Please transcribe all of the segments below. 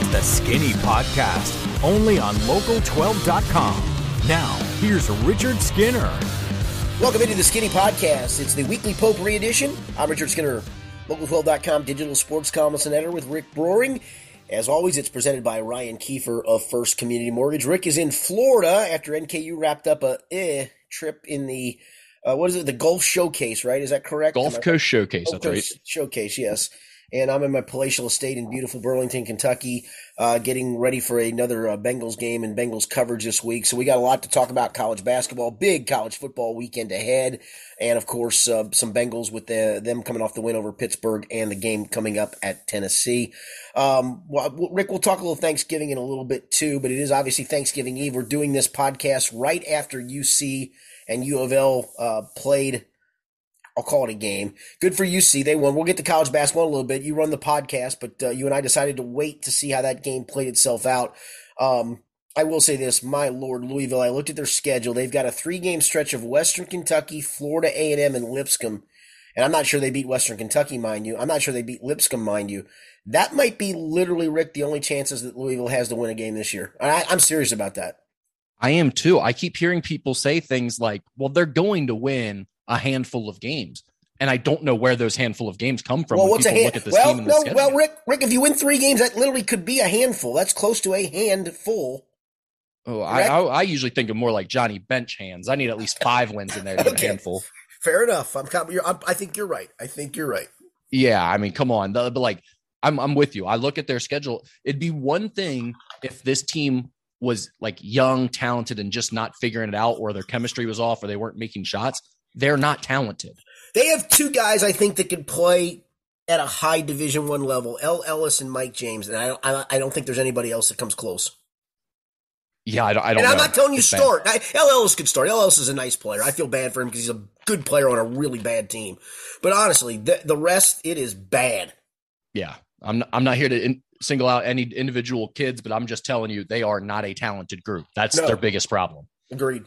It's the Skinny Podcast, only on local12.com. Now, here's Richard Skinner. Welcome into the Skinny Podcast. It's the weekly Potpourri edition. I'm Richard Skinner, local12.com digital sports columnist and editor with Rick Broering. As always, it's presented by Ryan Kiefer of First Community Mortgage. Rick is in Florida after NKU wrapped up a eh, trip in the uh, what is it? The Gulf Showcase, right? Is that correct? Gulf Coast Showcase. Gulf that's Coast right. Showcase, yes. And I'm in my palatial estate in beautiful Burlington, Kentucky, uh, getting ready for another uh, Bengals game and Bengals coverage this week. So we got a lot to talk about college basketball, big college football weekend ahead, and of course uh, some Bengals with the, them coming off the win over Pittsburgh and the game coming up at Tennessee. Um, well, Rick, we'll talk a little Thanksgiving in a little bit too, but it is obviously Thanksgiving Eve. We're doing this podcast right after UC and U of L uh, played. I'll call it a game. Good for UC. They won. We'll get to college basketball in a little bit. You run the podcast, but uh, you and I decided to wait to see how that game played itself out. Um, I will say this, my lord, Louisville. I looked at their schedule. They've got a three-game stretch of Western Kentucky, Florida A&M, and Lipscomb. And I'm not sure they beat Western Kentucky, mind you. I'm not sure they beat Lipscomb, mind you. That might be literally, Rick, the only chances that Louisville has to win a game this year. I, I'm serious about that. I am too. I keep hearing people say things like, well, they're going to win a handful of games. And I don't know where those handful of games come from. Well, what's a hand? well, no, well, Rick, Rick, if you win three games, that literally could be a handful. That's close to a handful. Oh, I, I, I, usually think of more like Johnny Bench hands. I need at least five wins in there to okay. a handful. Fair enough. I'm, I'm, I think you're right. I think you're right. Yeah, I mean, come on, but like, I'm, I'm with you. I look at their schedule. It'd be one thing if this team was like young, talented, and just not figuring it out, or their chemistry was off, or they weren't making shots. They're not talented. They have two guys I think that can play at a high Division One level: El Ellis and Mike James, and I don't, I don't think there's anybody else that comes close. Yeah, I don't. I don't and I'm know. not telling you It's start. I, El Ellis could start. El Ellis is a nice player. I feel bad for him because he's a good player on a really bad team. But honestly, the, the rest it is bad. Yeah, I'm. I'm not here to in, single out any individual kids, but I'm just telling you they are not a talented group. That's No. their biggest problem. Agreed.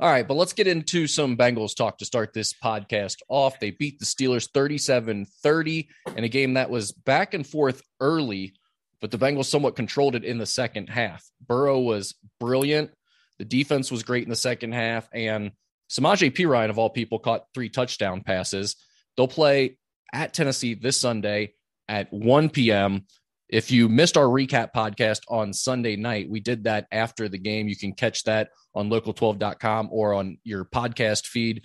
All right, but let's get into some Bengals talk to start this podcast off. They beat the Steelers 37 30 in a game that was back and forth early, but the Bengals somewhat controlled it in the second half. Burrow was brilliant. The defense was great in the second half, and Samaje Perine, of all people, caught three touchdown passes. They'll play at Tennessee this Sunday at 1 p.m. If you missed our recap podcast on Sunday night, we did that after the game. You can catch that on local12.com or on your podcast feed.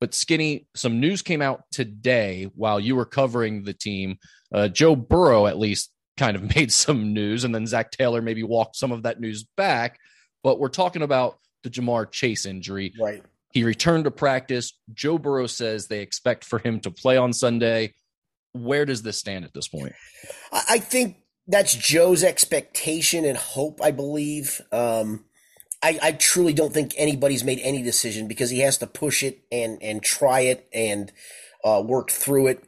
But Skinny, some news came out today while you were covering the team. Uh, Joe Burrow, at least, kind of made some news, and then Zac Taylor maybe walked some of that news back. But we're talking about the Ja'Marr Chase injury. Right. He returned to practice. Joe Burrow says they expect for him to play on Sunday. Where does this stand at this point? I think that's Joe's expectation and hope. I believe. Um, I, I truly don't think anybody's made any decision because he has to push it and and try it and uh, work through it.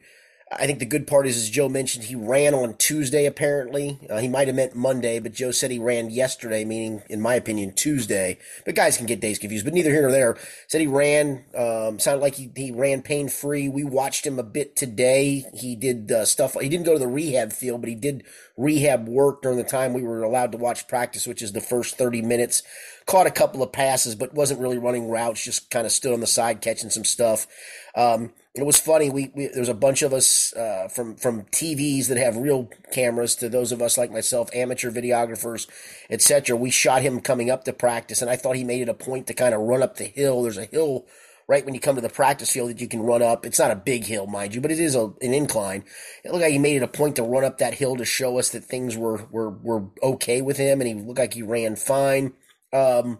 I think the good part is, as Joe mentioned, he ran on Tuesday. Apparently, uh, he might have meant Monday, but Joe said he ran yesterday, meaning, in my opinion, Tuesday. But guys can get days confused. But neither here nor there. Said he ran. Um, sounded like he, he ran pain free. We watched him a bit today. He did uh, stuff. He didn't go to the rehab field, but he did rehab work during the time we were allowed to watch practice, which is the first thirty minutes. Caught a couple of passes, but wasn't really running routes. Just kind of stood on the side catching some stuff. Um, it was funny. We, we there was a bunch of us uh, from from TVs that have real cameras to those of us like myself, amateur videographers, etc. We shot him coming up to practice, and I thought he made it a point to kind of run up the hill. There's a hill right when you come to the practice field that you can run up. It's not a big hill, mind you, but it is a, an incline. It looked like he made it a point to run up that hill to show us that things were were were okay with him, and he looked like he ran fine. Um,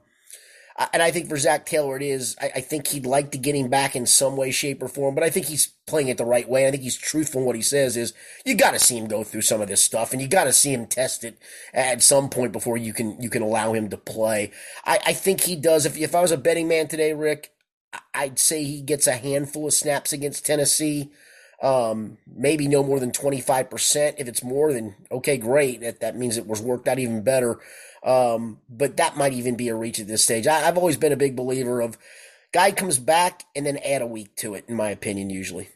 and I think for Zac Taylor, it is. I, I think he'd like to get him back in some way, shape, or form, but I think he's playing it the right way. I think he's truthful in what he says. Is you got to see him go through some of this stuff, and you got to see him test it at some point before you can you can allow him to play. I, I think he does. If if I was a betting man today, Rick, I'd say he gets a handful of snaps against Tennessee. Um, maybe no more than 25%. If it's more, than okay, great. That, that means it was worked out even better. Um, but that might even be a reach at this stage. I, I've always been a big believer of guy comes back and then add a week to it, in my opinion, usually.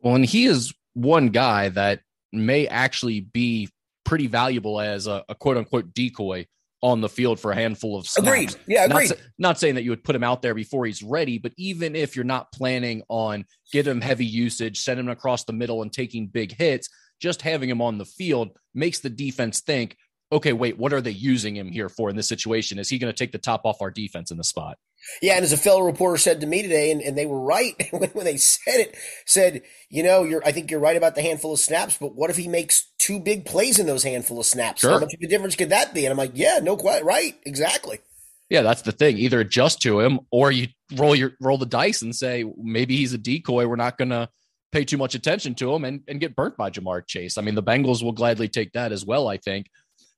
Well, and he is one guy that may actually be pretty valuable as a, a quote unquote decoy on the field for a handful of snaps. Agreed. Yeah, agreed. Not, not, saying that you would put him out there before he's ready, but even if you're not planning on get him heavy usage, send him across the middle and taking big hits, just having him on the field makes the defense think, okay, wait, what are they using him here for in this situation? Is he going to take the top off our defense in the spot? Yeah, and as a fellow reporter said to me today, and, and they were right when, when they said it, said, you know, you're I think you're right about the handful of snaps, but what if he makes two big plays in those handful of snaps? Sure. How much of a difference could that be? And I'm like, yeah, no, quite right, exactly. Yeah, that's the thing. Either adjust to him, or you roll your roll the dice and say maybe he's a decoy. We're not going to pay too much attention to him and, and get burnt by Ja'Marr Chase. I mean, the Bengals will gladly take that as well. I think.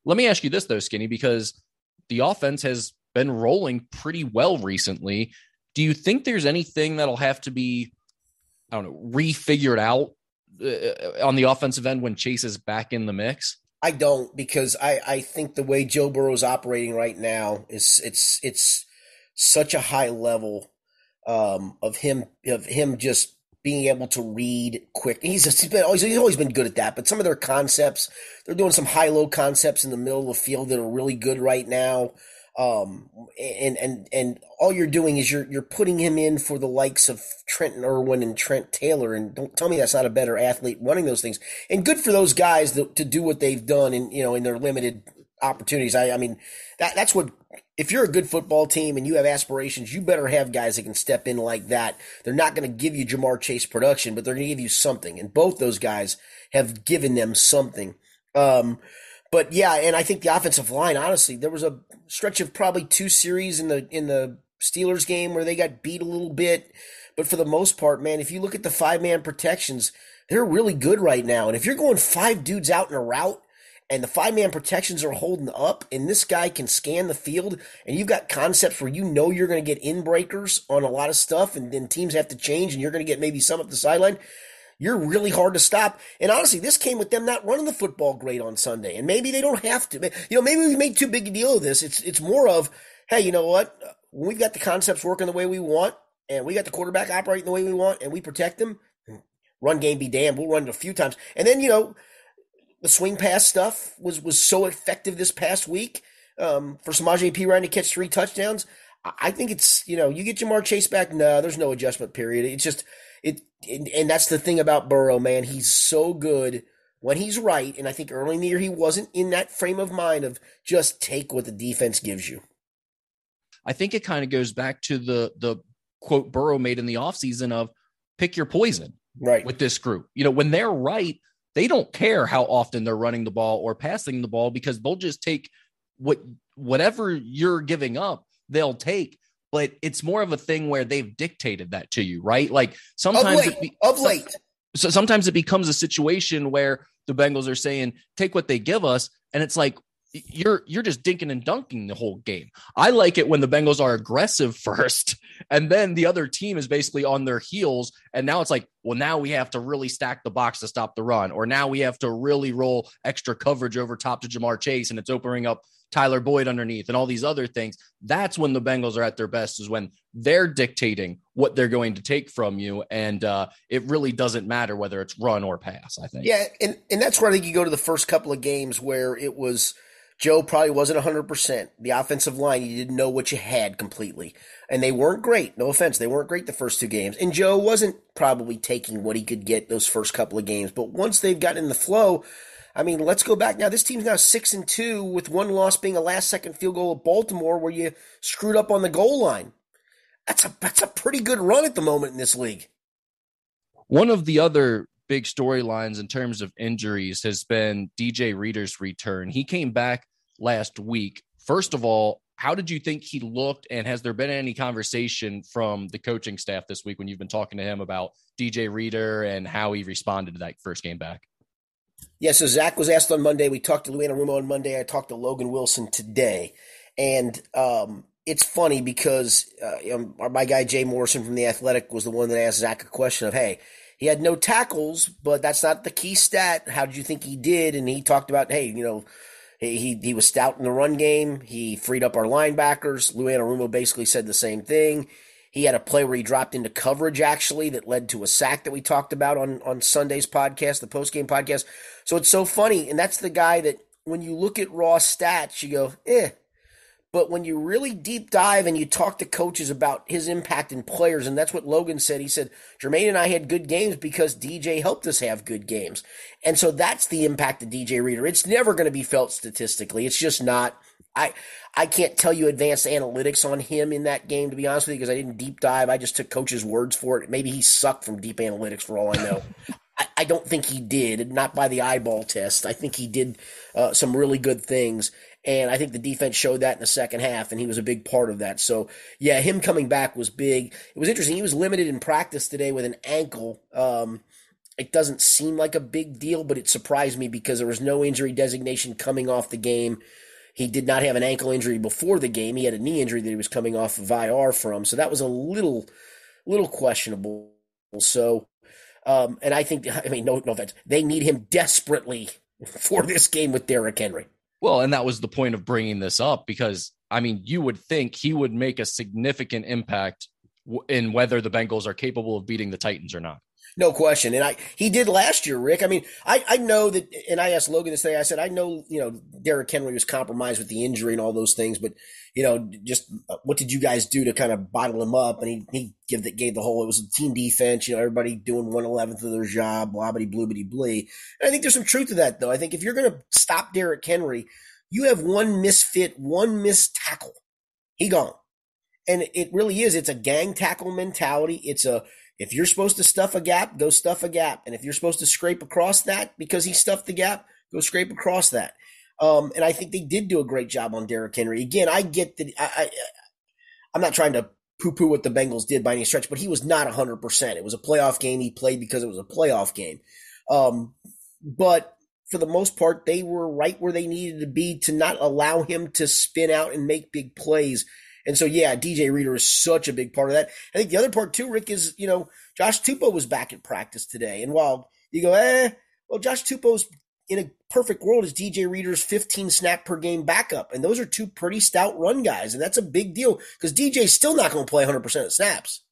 Let me ask you this though, Skinny, because the offense has been rolling pretty well recently. Do you think there's anything that'll have to be, I don't know, refigured out uh, on the offensive end when Chase is back in the mix? I don't because I, I think the way Joe Burrow is operating right now is it's it's such a high level um, of him of him just being able to read quick. He's, he's been always he's always been good at that. But some of their concepts, they're doing some high low concepts in the middle of the field that are really good right now. Um, and, and, and all you're doing is you're, you're putting him in for the likes of Trenton Irwin and Trent Taylor. And don't tell me that's not a better athlete running those things. And good for those guys to, to do what they've done in, you know, in their limited opportunities. I, I mean, that, that's what, if you're a good football team and you have aspirations, you better have guys that can step in like that. They're not going to give you Ja'Marr Chase production, but they're going to give you something. And both those guys have given them something. Um, but yeah, and I think the offensive line, honestly, there was a stretch of probably two series in the in the Steelers game where they got beat a little bit. But for the most part, man, if you look at the five man protections, they're really good right now. And if you're going five dudes out in a route and the five man protections are holding up and this guy can scan the field and you've got concepts where you know you're going to get in breakers on a lot of stuff and then teams have to change and you're going to get maybe some up the sideline you're really hard to stop. And honestly, this came with them not running the football great on Sunday. And maybe they don't have to. You know, maybe we made too big a deal of this. It's it's more of, hey, you know what? When we've got the concepts working the way we want, and we got the quarterback operating the way we want, and we protect them, run game be damned. We'll run it a few times. And then, you know, the swing pass stuff was was so effective this past week. Um, for Samaje Perine to catch three touchdowns. I think it's, you know, you get Ja'Marr Chase back. No, there's no adjustment period. It's just, it and, and that's the thing about Burrow, man. He's so good when he's right. And I think early in the year he wasn't in that frame of mind of just take what the defense gives you. I think it kind of goes back to the the quote Burrow made in the offseason of pick your poison right with this group. You know, when they're right, they don't care how often they're running the ball or passing the ball because they'll just take what whatever you're giving up, they'll take but it's more of a thing where they've dictated that to you, right? Like sometimes of late, be, of late. So sometimes it becomes a situation where the Bengals are saying, take what they give us. And it's like, you're you're just dinking and dunking the whole game. I like it when the Bengals are aggressive first, and then the other team is basically on their heels. And now it's like, well, now we have to really stack the box to stop the run, or now we have to really roll extra coverage over top to Ja'Marr Chase, and it's opening up Tyler Boyd underneath and all these other things. That's when the Bengals are at their best, is when they're dictating what they're going to take from you. And uh, it really doesn't matter whether it's run or pass, I think. Yeah. And, and that's where I think you go to the first couple of games where it was Joe probably wasn't 100%. The offensive line, you didn't know what you had completely. And they weren't great. No offense. They weren't great the first two games. And Joe wasn't probably taking what he could get those first couple of games. But once they've gotten in the flow, I mean, let's go back now. This team's now six and two, with one loss being a last second field goal of Baltimore, where you screwed up on the goal line. That's a that's a pretty good run at the moment in this league. One of the other big storylines in terms of injuries has been DJ Reader's return. He came back last week. First of all, how did you think he looked? And has there been any conversation from the coaching staff this week when you've been talking to him about DJ Reader and how he responded to that first game back? Yeah, so Zac was asked on Monday. We talked to Lou Anarumo on Monday. I talked to Logan Wilson today. And um, it's funny because uh, my guy Jay Morrison from The Athletic was the one that asked Zac a question of, hey, he had no tackles, but that's not the key stat. How did you think he did? And he talked about, hey, you know, he he was stout in the run game. He freed up our linebackers. Lou Anarumo basically said the same thing. He had a play where he dropped into coverage actually that led to a sack that we talked about on on Sunday's podcast, the post game podcast. So it's so funny, and that's the guy that when you look at raw stats, you go, eh. But when you really deep dive and you talk to coaches about his impact in players, and that's what Logan said. He said, Germaine and I had good games because DJ helped us have good games. And so that's the impact of DJ Reader. It's never going to be felt statistically. It's just not. I I can't tell you advanced analytics on him in that game, to be honest with you, because I didn't deep dive. I just took coach's words for it. Maybe he sucked from deep analytics for all I know. I, I, don't think he did, not by the eyeball test. I think he did uh, some really good things. And I think the defense showed that in the second half, and he was a big part of that. So, yeah, him coming back was big. It was interesting. He was limited in practice today with an ankle. Um, it doesn't seem like a big deal, but it surprised me because there was no injury designation coming off the game. He did not have an ankle injury before the game. He had a knee injury that he was coming off of IR from. So that was a little, little questionable. So, um, and I think, I mean, no, no offense, they need him desperately for this game with Derrick Henry. Well, and that was the point of bringing this up because I mean, you would think he would make a significant impact in whether the Bengals are capable of beating the Titans or not. No question. And I he did last year, Rick. I mean, I, I know that and I asked Logan this day, I said, I know, you know, Derrick Henry was compromised with the injury and all those things, but you know, just uh, what did you guys do to kind of bottle him up? And he he give the gave the whole it was a team defense, you know, everybody doing one eleventh of their job, blobbity bloobity blee. And I think there's some truth to that though. I think if you're gonna stop Derrick Henry, you have one misfit, one missed tackle. He gone. And it really is. It's a gang tackle mentality. It's a if you're supposed to stuff a gap, go stuff a gap. And if you're supposed to scrape across that because he stuffed the gap, go scrape across that. Um, and I think they did do a great job on Derrick Henry. Again, I get that. I, I, I'm not trying to poo poo what the Bengals did by any stretch, but he was not 100%. It was a playoff game. He played because it was a playoff game. Um, but for the most part, they were right where they needed to be to not allow him to spin out and make big plays and so, yeah, DJ Reader is such a big part of that. I think the other part too, Rick, is, you know, Josh Tupou was back at practice today. And while you go, eh, well, Josh Tupou's in a perfect world is DJ Reader's 15 snap per game backup. And those are two pretty stout run guys. And that's a big deal because DJ's still not going to play 100% of snaps.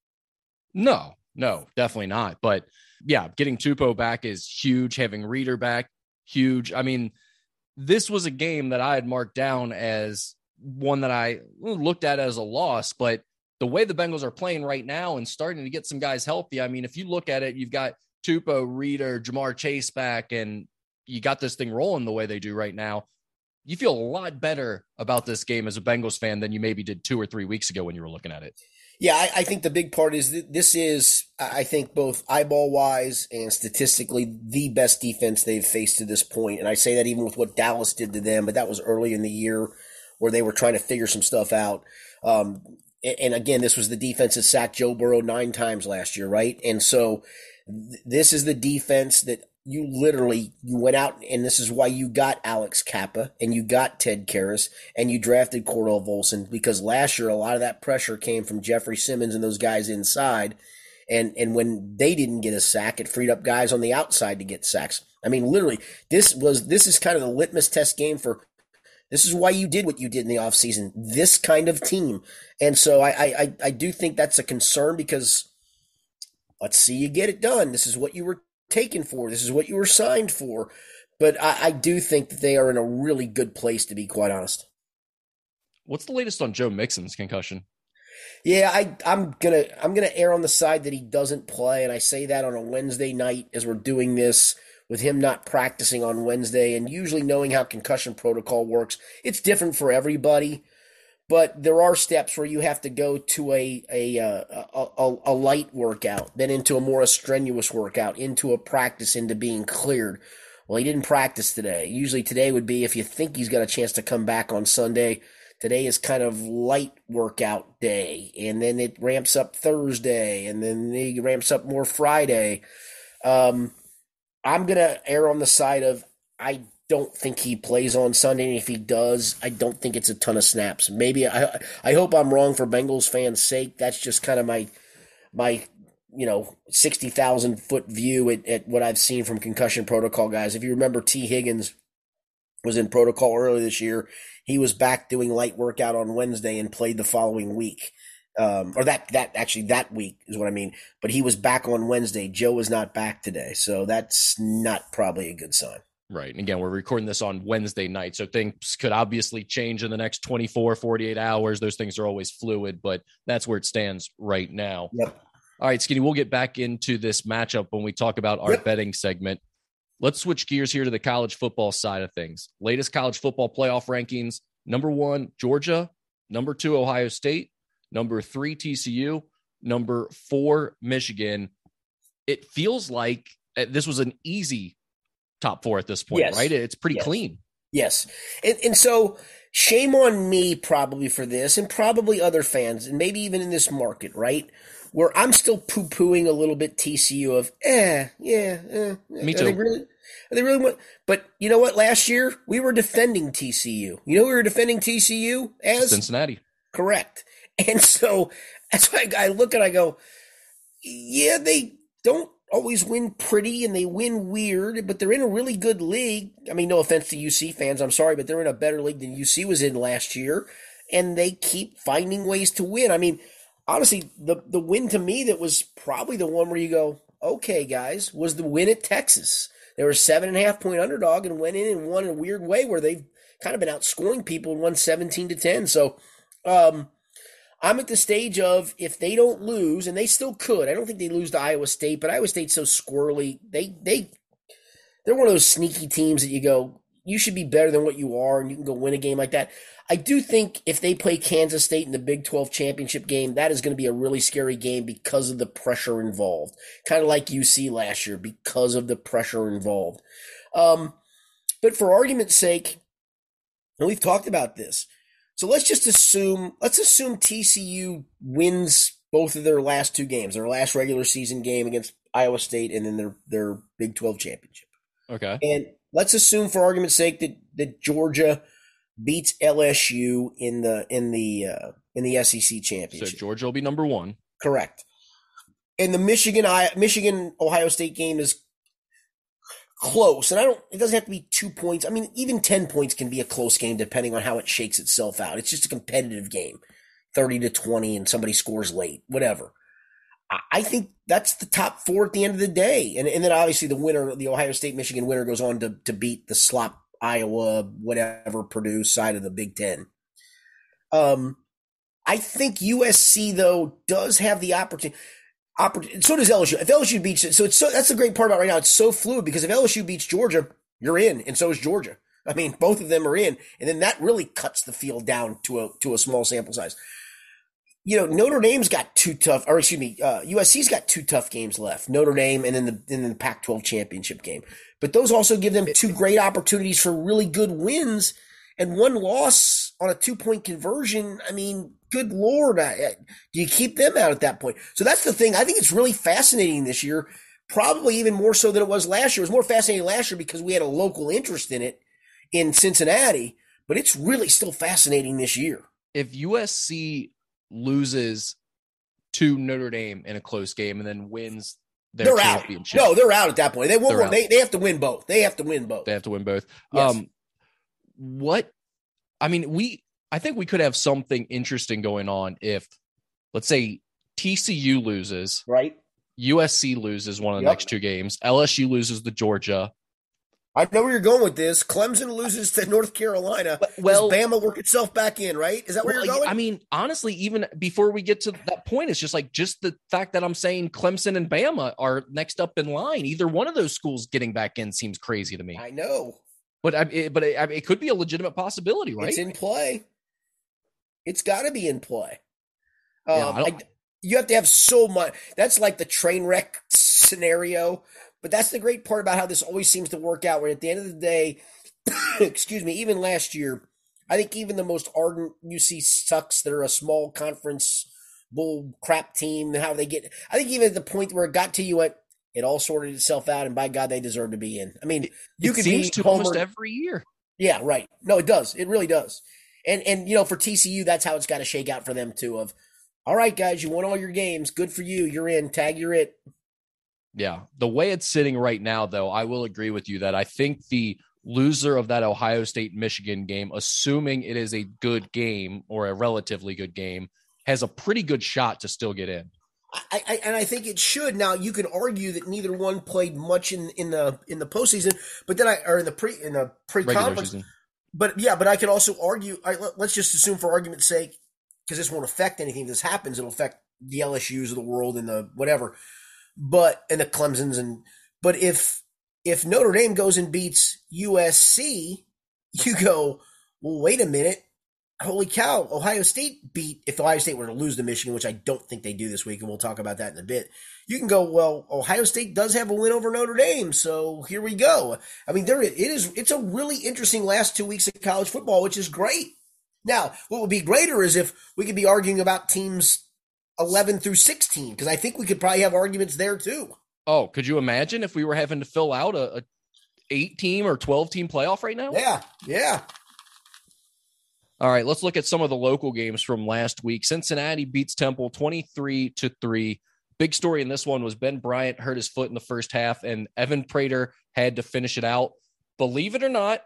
No, no, definitely not. But yeah, getting Tupou back is huge. Having Reader back, huge. I mean, this was a game that I had marked down as one that I looked at as a loss, but the way the Bengals are playing right now and starting to get some guys healthy, I mean, if you look at it, you've got Tupou, Reader, Ja'Marr Chase back, and you got this thing rolling the way they do right now. You feel a lot better about this game as a Bengals fan than you maybe did two or three weeks ago when you were looking at it. Yeah, I, I think the big part is this is, I think, both eyeball wise and statistically, the best defense they've faced to this point. And I say that even with what Dallas did to them, but that was early in the year where they were trying to figure some stuff out. Um, and again, this was the defense that sacked Joe Burrow nine times last year, right? And so th- this is the defense that you literally you went out and this is why you got Alex Cappa and you got Ted Karras and you drafted Cordell Volson because last year a lot of that pressure came from Jeffrey Simmons and those guys inside. And and when they didn't get a sack, it freed up guys on the outside to get sacks. I mean, literally, this was this is kind of the litmus test game for this is why you did what you did in the offseason. This kind of team. And so I, I, I do think that's a concern because let's see you get it done. This is what you were taken for. This is what you were signed for. But I, I do think that they are in a really good place, to be quite honest. What's the latest on Joe Mixon's concussion? Yeah, I, I'm gonna I'm gonna err on the side that he doesn't play, and I say that on a Wednesday night as we're doing this with him not practicing on Wednesday and usually knowing how concussion protocol works. It's different for everybody, but there are steps where you have to go to a a uh, a, a, a light workout, then into a more strenuous workout, into a practice, into being cleared. Well, he didn't practice today. Usually today would be if you think he's got a chance to come back on Sunday. Today is kind of light workout day, and then it ramps up Thursday, and then he ramps up more Friday. Um, I'm gonna err on the side of I don't think he plays on Sunday. And if he does, I don't think it's a ton of snaps. Maybe I I hope I'm wrong for Bengals fans' sake. That's just kind of my my you know sixty thousand foot view at, at what I've seen from concussion protocol guys. If you remember, Tee Higgins was in protocol earlier this year. He was back doing light workout on Wednesday and played the following week. Um, or that that actually that week is what I mean. But he was back on Wednesday. Joe was not back today, so that's not probably a good sign. Right. And again, we're recording this on Wednesday night. So things could obviously change in the next 24, 48 hours. Those things are always fluid, but that's where it stands right now. Yep. All right, Skinny, we'll get back into this matchup when we talk about our yep. betting segment. Let's switch gears here to the college football side of things. Latest college football playoff rankings number one, Georgia, number two, Ohio State, number three, TCU, number four, Michigan. It feels like uh, this was an easy top four at this point, yes. right? It's pretty yes. clean. Yes. And, and so shame on me probably for this and probably other fans and maybe even in this market, right? Where I'm still poo pooing a little bit TCU of, eh, yeah, eh, me too. Are they really, are they really want, but you know what? Last year we were defending TCU. You know, we were defending TCU as Cincinnati. Correct. And so that's why I look and I go, yeah, they don't always win pretty and they win weird, but they're in a really good league. I mean, no offense to UC fans, I'm sorry, but they're in a better league than UC was in last year, and they keep finding ways to win. I mean, honestly, the the win to me that was probably the one where you go, okay, guys, was the win at Texas. They were seven and a half point underdog and went in and won in a weird way where they've kind of been outscoring people and won 17 to 10. So, um, I'm at the stage of if they don't lose, and they still could. I don't think they lose to Iowa State, but Iowa State's so squirrely. They they they're one of those sneaky teams that you go, you should be better than what you are, and you can go win a game like that. I do think if they play Kansas State in the Big 12 championship game, that is going to be a really scary game because of the pressure involved. Kind of like UC last year because of the pressure involved. Um, but for argument's sake, and we've talked about this, so let's just assume let's assume TCU wins both of their last two games, their last regular season game against Iowa State and then their their Big 12 championship. Okay. And let's assume for argument's sake that that Georgia beats LSU in the in the uh, in the SEC championship. So Georgia will be number 1. Correct. And the Michigan i Michigan Ohio State game is close. And I don't, it doesn't have to be two points. I mean, even 10 points can be a close game depending on how it shakes itself out. It's just a competitive game 30 to 20 and somebody scores late, whatever. I think that's the top four at the end of the day. And, and then obviously the winner, the Ohio State Michigan winner goes on to, to beat the slop Iowa, whatever Purdue side of the Big Ten. Um, I think USC though does have the opportunity opportunity. So does LSU. If LSU beats, so it's so that's the great part about right now. It's so fluid because if LSU beats Georgia, you're in, and so is Georgia. I mean, both of them are in, and then that really cuts the field down to a to a small sample size. You know, Notre Dame's got two tough, or excuse me, uh, USC's got two tough games left. Notre Dame and then the and then the Pac-12 championship game. But those also give them two great opportunities for really good wins and one loss on a two point conversion. I mean, good lord, I, I, do you keep them out at that point? So that's the thing. I think it's really fascinating this year. Probably even more so than it was last year. It was more fascinating last year because we had a local interest in it in Cincinnati, but it's really still fascinating this year. If USC loses to Notre Dame in a close game and then wins their they're championship. Out. No, they're out at that point. They won't. They, they have to win both. They have to win both. They have to win both. Yes. Um, what? I mean, we I think we could have something interesting going on if, let's say, TCU loses, right? USC loses one of the yep. next two games. LSU loses the Georgia. I know where you're going with this. Clemson loses to North Carolina. Well, Does Bama work itself back in, right? Is that where well, you're going? I mean, honestly, even before we get to that point, it's just like just the fact that I'm saying Clemson and Bama are next up in line. Either one of those schools getting back in seems crazy to me. I know, but I, it, but it, it could be a legitimate possibility, right? It's in play. It's got to be in play. Um, yeah, I, you have to have so much. That's like the train wreck scenario. But that's the great part about how this always seems to work out. Where at the end of the day, excuse me, even last year, I think even the most ardent UC sucks that are a small conference bull crap team. How they get? I think even at the point where it got to you at it all sorted itself out, and by God, they deserve to be in. I mean, you it could seems be to Homer. almost every year. Yeah, right. No, it does. It really does. And and you know, for TCU, that's how it's got to shake out for them too. Of all right, guys, you won all your games. Good for you. You're in. Tag, you're it. Yeah. The way it's sitting right now, though, I will agree with you that I think the loser of that Ohio State Michigan game, assuming it is a good game or a relatively good game, has a pretty good shot to still get in. I, I, and I think it should. Now you can argue that neither one played much in, in the in the postseason, but then I or in the pre in the pre conference. But yeah, but I could also argue. I, let's just assume for argument's sake, because this won't affect anything. If this happens, it'll affect the LSU's of the world and the whatever. But and the Clemson's and but if if Notre Dame goes and beats USC, you go, well, wait a minute holy cow, Ohio State beat, if Ohio State were to lose to Michigan, which I don't think they do this week, and we'll talk about that in a bit, you can go, well, Ohio State does have a win over Notre Dame, so here we go. I mean, there it is, it's a really interesting last two weeks of college football, which is great. Now, what would be greater is if we could be arguing about teams 11 through 16, because I think we could probably have arguments there too. Oh, could you imagine if we were having to fill out a, a eight team or 12 team playoff right now? Yeah, yeah. All right, let's look at some of the local games from last week. Cincinnati beats Temple 23 to 3. Big story in this one was Ben Bryant hurt his foot in the first half and Evan Prater had to finish it out. Believe it or not,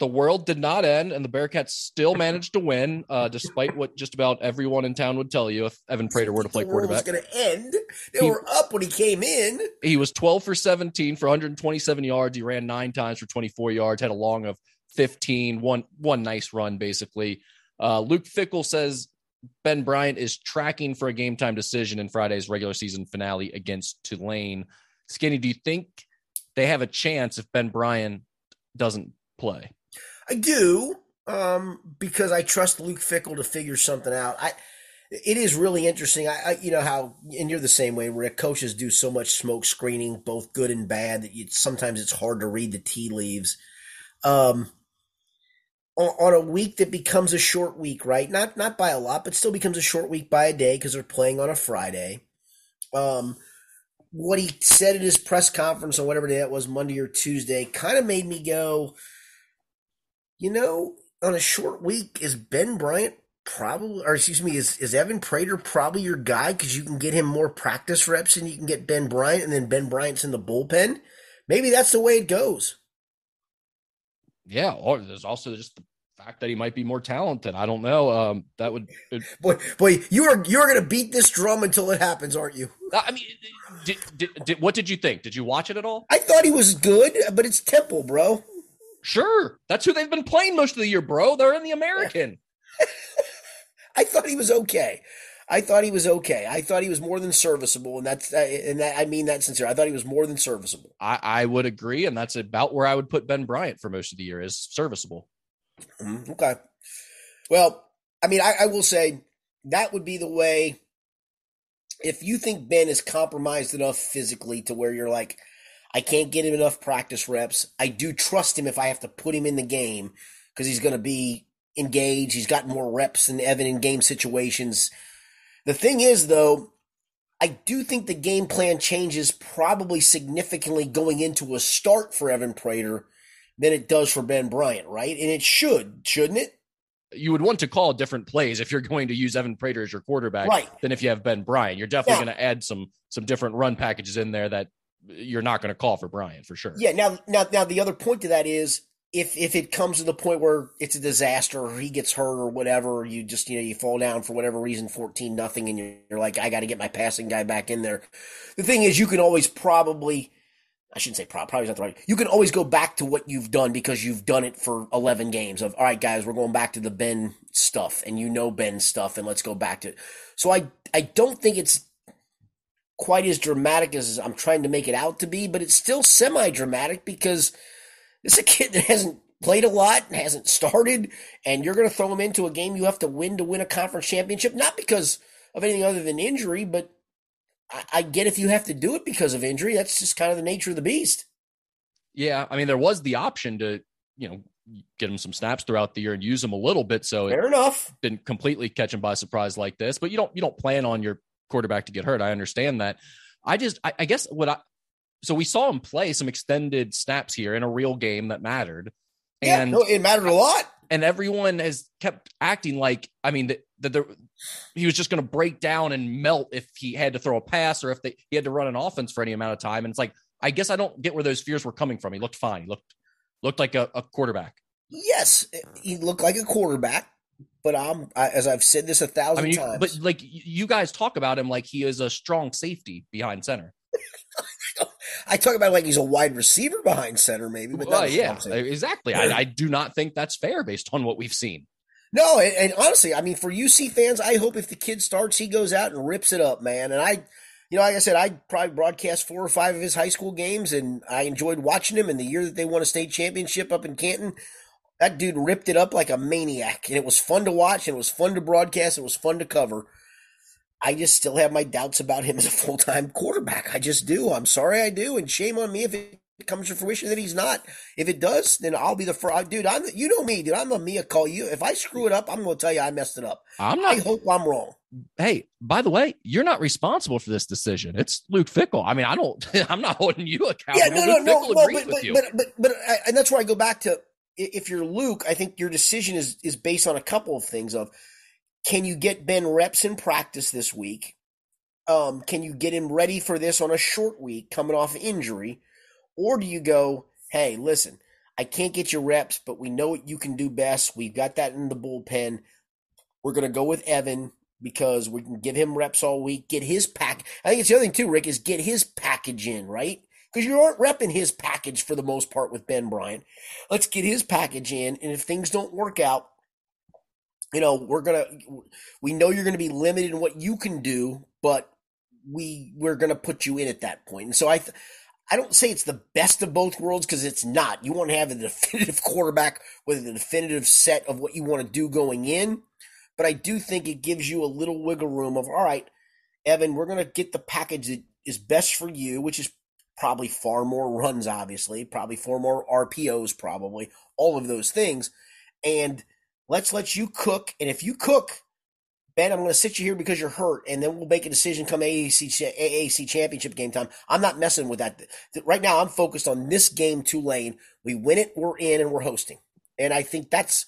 the world did not end and the Bearcats still managed to win, uh, despite what just about everyone in town would tell you if Evan Prater were to play quarterback. going to end. They he, were up when he came in. He was 12 for 17 for 127 yards. He ran nine times for 24 yards, had a long of 15, one, one nice run, basically. Uh, Luke Fickell says Ben Bryant is tracking for a game time decision in Friday's regular season finale against Tulane. Skinny, do you think they have a chance if Ben Bryant doesn't play? I do, um, because I trust Luke Fickell to figure something out. I it is really interesting. I, I, you know how, and you're the same way. Where coaches do so much smoke screening, both good and bad, that you, sometimes it's hard to read the tea leaves. Um, on a week that becomes a short week, right? Not not by a lot, but still becomes a short week by a day because they're playing on a Friday. Um, what he said at his press conference on whatever day it was, Monday or Tuesday, kind of made me go, you know, on a short week, is Ben Bryant probably, or excuse me, is, is Evan Prater probably your guy because you can get him more practice reps and you can get Ben Bryant and then Ben Bryant's in the bullpen? Maybe that's the way it goes yeah, or there's also just the fact that he might be more talented. I don't know. Um, that would it, boy, boy, you are you're going to beat this drum until it happens, aren't you? I mean, did, did, did, what did you think? Did you watch it at all? I thought he was good, but it's Temple, bro. Sure, that's who they've been playing most of the year, bro. They're in the American. I thought he was okay. I thought he was okay. I thought he was more than serviceable, and that's and that, I mean that sincere. I thought he was more than serviceable. I, I would agree, and that's about where I would put Ben Bryant for most of the year is serviceable. Mm-hmm. Okay. Well, I mean, I, I will say that would be the way. If you think Ben is compromised enough physically to where you're like, I can't get him enough practice reps. I do trust him if I have to put him in the game because he's going to be engaged. He's got more reps than Evan in game situations. The thing is, though, I do think the game plan changes probably significantly going into a start for Evan Prater than it does for Ben Bryant, right? And it should, shouldn't it? You would want to call different plays if you're going to use Evan Prater as your quarterback right. than if you have Ben Bryant. You're definitely yeah. going to add some some different run packages in there that you're not going to call for Bryant for sure. Yeah. Now, now, now, the other point to that is if if it comes to the point where it's a disaster or he gets hurt or whatever, or you just you know you fall down for whatever reason, fourteen nothing, and you're, you're like, I got to get my passing guy back in there. The thing is, you can always probably, I shouldn't say probably, probably not the right. You can always go back to what you've done because you've done it for eleven games. Of all right, guys, we're going back to the Ben stuff, and you know Ben stuff, and let's go back to it. So I I don't think it's quite as dramatic as I'm trying to make it out to be, but it's still semi dramatic because this is a kid that hasn't played a lot and hasn't started, and you're going to throw him into a game you have to win to win a conference championship, not because of anything other than injury, but I, I get if you have to do it because of injury. That's just kind of the nature of the beast. Yeah, I mean, there was the option to, you know, get him some snaps throughout the year and use him a little bit. So fair enough. Didn't completely catch him by surprise like this, but you don't you don't plan on your quarterback to get hurt. I understand that. I just I, I guess what I so we saw him play some extended snaps here in a real game that mattered. And yeah, no, it mattered a lot. And everyone has kept acting like, I mean, that, that he was just going to break down and melt if he had to throw a pass or if they, he had to run an offense for any amount of time. And it's like, I guess I don't get where those fears were coming from. He looked fine. He looked looked like a, a quarterback. Yes, he looked like a quarterback, but I'm I, as I've said this a thousand I mean, you, times. but like you guys talk about him like he is a strong safety behind center. I talk about like he's a wide receiver behind center, maybe. But well, yeah, exactly. I, I, do not think that's fair based on what we've seen. No, and, and, honestly, I mean, for UC fans, I hope if the kid starts, he goes out and rips it up, man. And I, you know, like I said, I probably broadcast four or five of his high school games, and I enjoyed watching him. And the year that they won a state championship up in Canton, that dude ripped it up like a maniac, and it was fun to watch, and it was fun to broadcast, and it was fun to cover. I just still have my doubts about him as a full time quarterback. I just do. I'm sorry, I do, and shame on me if it comes to fruition that he's not. If it does, then I'll be the first. Dude, I'm you know me, dude. I'm a Mia call you. If I screw it up, I'm going to tell you I messed it up. I'm not. I hope I'm wrong. Hey, by the way, you're not responsible for this decision. It's Luke Fickell. I mean, I don't. I'm not holding you accountable. Yeah, no, no, Luke no, Fickell no. agrees But, with but, you. but, but, but, and that's where I go back to. If you're Luke, I think your decision is is based on a couple of things. Of can you get Ben reps in practice this week? Um, can you get him ready for this on a short week coming off injury? Or do you go, hey, listen, I can't get your reps, but we know what you can do best. We've got that in the bullpen. We're going to go with Evan because we can give him reps all week, get his pack. I think it's the other thing too, Rick, is get his package in, right? Because you aren't repping his package for the most part with Ben Bryant. Let's get his package in. And if things don't work out, you know, we're going to, we know you're going to be limited in what you can do, but we we're going to put you in at that point. And so I th- I don't say it's the best of both worlds because it's not. You want to have a definitive quarterback with a definitive set of what you want to do going in, but I do think it gives you a little wiggle room of all right, Evan, we're going to get the package that is best for you, which is probably far more runs, obviously, probably far more RPOs, probably all of those things, and let's let you cook. And if you cook, Ben, I'm going to sit you here because you're hurt, and then we'll make a decision come AAC AAC championship game time. I'm not messing with that. Right now, I'm focused on this game, Tulane. We win it, we're in, and we're hosting. And I think that's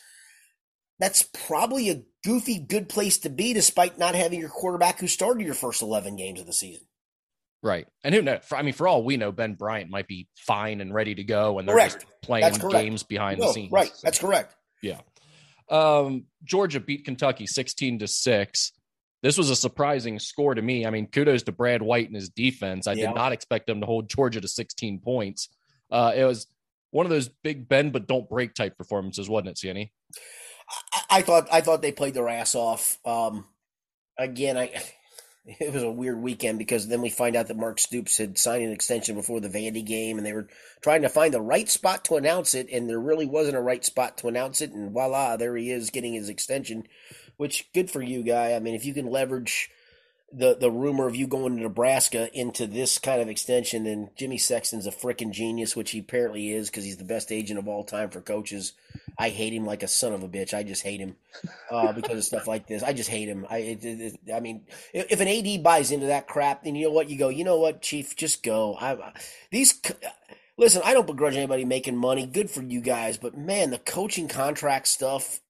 that's probably a goofy good place to be, despite not having your quarterback who started your first 11 games of the season. Right. And who knows? I mean, for all we know, Ben Bryant might be fine and ready to go, and they're correct. just playing games behind no, the scenes. Right. That's correct. Yeah. Um, Georgia beat Kentucky 16 to 6. This was a surprising score to me. I mean, kudos to Brad White and his defense. I Yeah. did not expect them to hold Georgia to 16 points. Uh, it was one of those big bend but don't break type performances, wasn't it, Skinny? I, I thought I thought they played their ass off. Um, again, I it was a weird weekend because then we find out that Mark Stoops had signed an extension before the Vandy game, and they were trying to find the right spot to announce it, and there really wasn't a right spot to announce it, and voila, there he is getting his extension. Which good for you, guy. I mean, if you can leverage the the rumor of you going to Nebraska into this kind of extension, then Jimmy Sexton's a freaking genius, which he apparently is because he's the best agent of all time for coaches. I hate him like a son of a bitch. I just hate him uh, because of stuff like this. I just hate him. I it, it, I mean, if an AD buys into that crap, then you know what? You go. You know what, Chief? Just go. I these. Listen, I don't begrudge anybody making money. Good for you guys, but man, the coaching contract stuff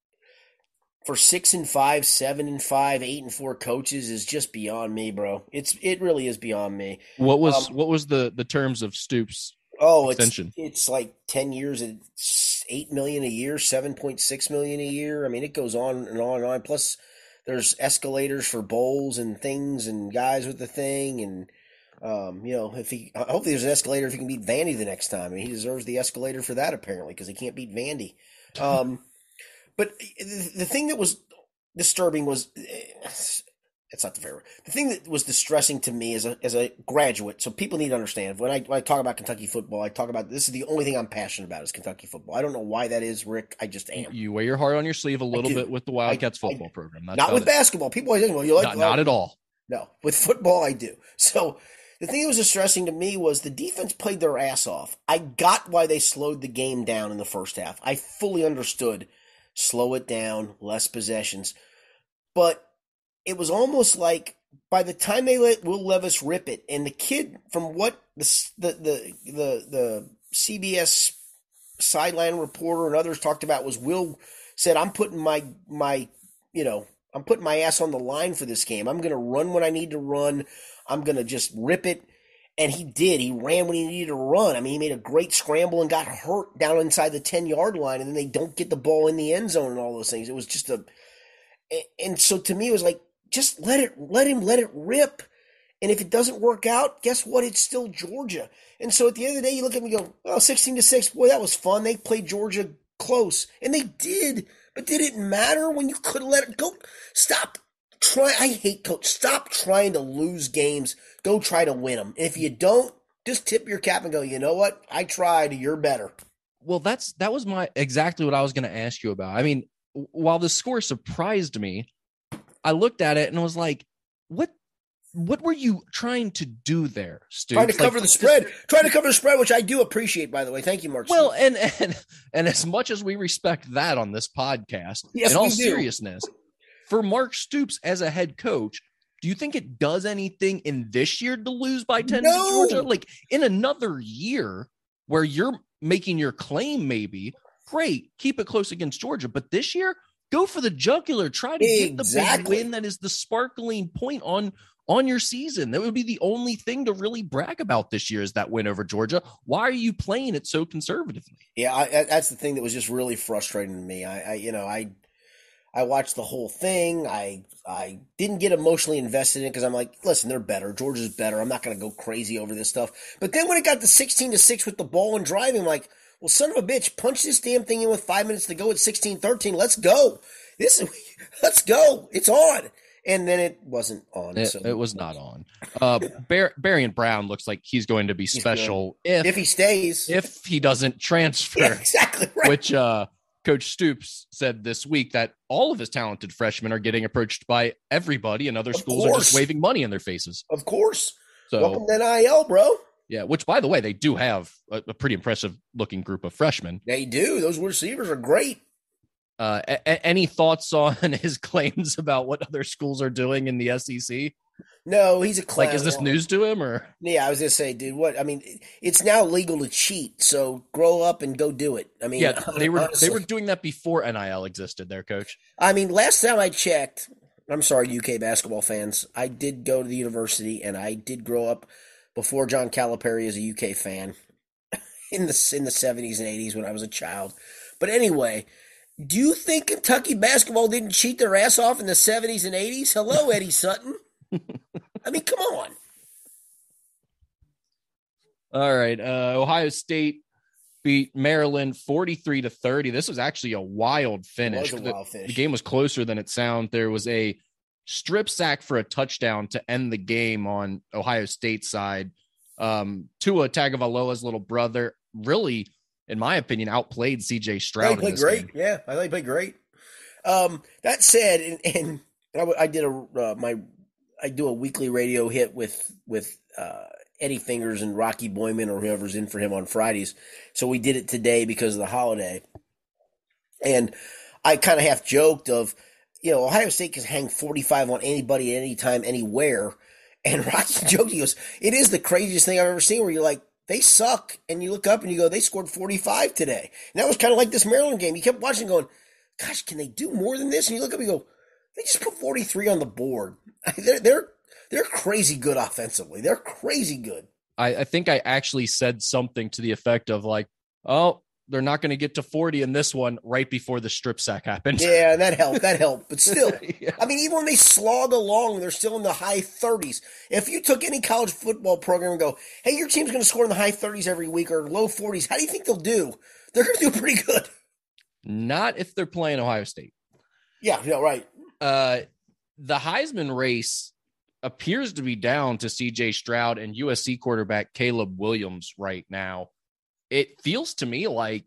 for six and five, seven and five, eight and four coaches is just beyond me, bro. It's it really is beyond me. What was Um, what was the the terms of Stoops? Oh, it's it's like ten years at eight million a year, seven point six million a year. I mean, it goes on and on and on. Plus, there's escalators for bowls and things, and guys with the thing, and um, you know, if he hopefully there's an escalator if he can beat Vandy the next time. I mean, he deserves the escalator for that apparently because he can't beat Vandy. Um, but the, the thing that was disturbing was eh, it's not the fair word. The thing that was distressing to me as a as a graduate, so people need to understand when I when I talk about Kentucky football, I talk about this is the only thing I'm passionate about is Kentucky football. I don't know why that is, Rick. I just am. You wear your heart on your sleeve a little bit with the Wildcats I- I- football program. That's Not with it. basketball. People always say, well, you like Not, not at all. No, with football, I do. So the thing that was distressing to me was the defense played their ass off. I got why they slowed the game down in the first half. I fully understood slow it down, less possessions. But it was almost like by the time they let Will Levis rip it, and the kid from what the the the the, the CBS sideline reporter and others talked about was Will said, "I'm putting my my you know I'm putting my ass on the line for this game. I'm going to run when I need to run. I'm going to just rip it." And he did. He ran when he needed to run. I mean, he made a great scramble and got hurt down inside the 10 yard line, and then they don't get the ball in the end zone and all those things. It was just a, And, so to me, it was like, just let it, let him let it rip. And if it doesn't work out, guess what? It's still Georgia. And so at the end of the day, you look at me go, oh, 16 to 6. Boy, that was fun. They played Georgia close. And they did. But did it matter when you could let it go? Stop. Try. I hate coach. Stop trying to lose games. Go try to win them. if you don't, just tip your cap and go, you know what? I tried. You're better. Well, that's that was my exactly what I was going to ask you about. I mean, while the score surprised me, I looked at it and was like, what what were you trying to do there, Stu? Trying to cover the spread. Trying to cover the spread, which I do appreciate, by the way. Thank you, Mark. Well, and and and as much as we respect that on this podcast, yes, in all seriousness, for Mark Stoops as a head coach, do you think it does anything in this year to lose by 10 no. to Georgia? Like in another year where you're making your claim, maybe, great, keep it close against Georgia. But this year, go for the jugular. Try to exactly. get the big win that is the sparkling point on on your season. That would be the only thing to really brag about this year is that win over Georgia. Why are you playing it so conservatively? Yeah, I, that's the thing that was just really frustrating to me. I, I, you know, I, I watched the whole thing. I, I didn't get emotionally invested in it because I'm like, listen, they're better. Georgia's better. I'm not going to go crazy over this stuff. But then when it got to 16 to six with the ball and driving, I'm like, well, son of a bitch, punch this damn thing in with five minutes to go at 16 13. Let's go. This, let's go. It's on and then it wasn't on. It, so. it was not on. Uh, Bar- Barion Brown looks like he's going to be special if if he stays, if he doesn't transfer. Yeah, exactly right. Which uh, Coach Stoops said this week that all of his talented freshmen are getting approached by everybody, and other schools are just waving money in their faces. Of course. So welcome to NIL, bro. Yeah, which by the way, they do have a, a pretty impressive looking group of freshmen. They do. Those receivers are great. Uh, a- any thoughts on his claims about what other schools are doing in the SEC? No, he's a clown. Like, is this news to him or? Yeah, I was gonna say, dude. What I mean, it's now legal to cheat. So grow up and go do it. I mean, yeah, they were honestly, they were doing that before NIL existed. There, coach. I mean, last time I checked, I'm sorry, UK basketball fans. I did go to the university and I did grow up before John Calipari as a UK fan in the in the 70s and 80s when I was a child. But anyway, do you think Kentucky basketball didn't cheat their ass off in the 70s and 80s? Hello, Eddie Sutton. I mean, come on. All right. Uh, Ohio State beat Maryland 43 to 30. This was actually a wild finish. A wild. The, the, game was closer than it sounded. There was a strip sack for a touchdown to end the game on Ohio State side. Um, Tua Tagovailoa's little brother really – in my opinion, outplayed CJ Stroud. He played great. Game. Yeah, I thought he played great. Um, that said, and, and I, I, did a uh, my I do a weekly radio hit with with uh, Eddie Fingers and Rocky Boiman or whoever's in for him on Fridays. So we did it today because of the holiday, and I kind of half joked of, you know, Ohio State can hang forty five on anybody at any time, anywhere. And Rocky joked, he goes, "It is the craziest thing I've ever seen." Where you're like, they suck. And you look up and you go, they scored 45 today. And that was kind of like this Maryland game. You kept watching going, gosh, can they do more than this? And you look up and you go, they just put 43 on the board. They're, they're, they're crazy good offensively. They're crazy good. I, I think I actually said something to the effect of like, oh, they're not going to get to 40 in this one right before the strip sack happened. Yeah, that helped. That helped. But still, yeah. I mean, even when they slog along, they're still in the high 30s. If you took any college football program and go, hey, your team's going to score in the high 30s every week or low 40s, how do you think they'll do? They're going to do pretty good. Not if they're playing Ohio State. Yeah, yeah, right. Uh, the Heisman race appears to be down to CJ Stroud and USC quarterback Caleb Williams right now. It feels to me like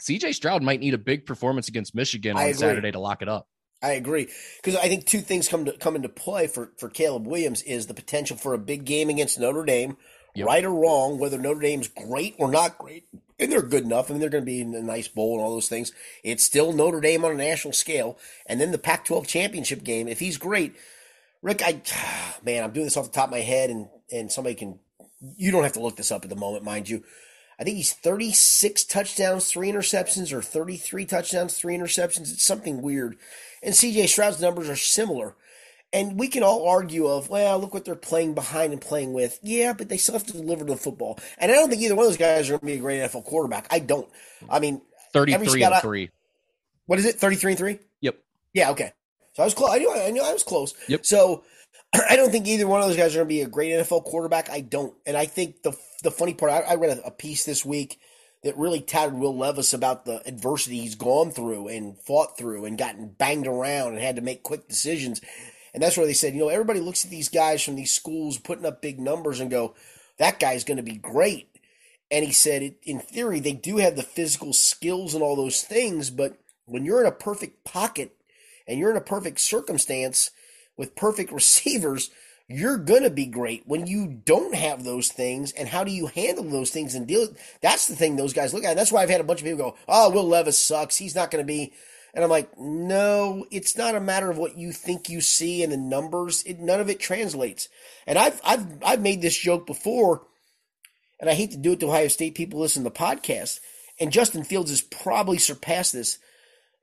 CJ Stroud might need a big performance against Michigan on Saturday to lock it up. I agree. Because I think two things come to come into play for for Caleb Williams is the potential for a big game against Notre Dame, yep. right or wrong, whether Notre Dame's great or not great, and they're good enough, and they're going to be in a nice bowl and all those things. It's still Notre Dame on a national scale, and then the Pac-12 championship game. If he's great, Rick, I man, I'm doing this off the top of my head, and and somebody can. You don't have to look this up at the moment, mind you. I think he's 36 touchdowns, three interceptions, or 33 touchdowns, three interceptions. It's something weird. And CJ Stroud's numbers are similar. And we can all argue of, well, look what they're playing behind and playing with. Yeah, but they still have to deliver the football. And I don't think either one of those guys are going to be a great NFL quarterback. I don't. I mean, 33 and 3. What is it? 33 and 3? Yep. Yeah, okay. So I was close. I knew I knew I was close. Yep. So I don't think either one of those guys are going to be a great NFL quarterback. I don't, and I think the the funny part. I, I read a, a piece this week that really touted Will Levis about the adversity he's gone through and fought through and gotten banged around and had to make quick decisions. And that's where they said, you know, everybody looks at these guys from these schools putting up big numbers and go, that guy's going to be great. And he said, in theory, they do have the physical skills and all those things, but when you're in a perfect pocket and you're in a perfect circumstance with perfect receivers, you're going to be great. When you don't have those things, and how do you handle those things and deal? That's the thing those guys look at. That's why I've had a bunch of people go, "Oh, Will Levis sucks. He's not going to be." And I'm like, no, it's not a matter of what you think you see and the numbers. It, none of it translates. And I've I've I've made this joke before and I hate to do it to Ohio State people listen to the podcast, and Justin Fields has probably surpassed this.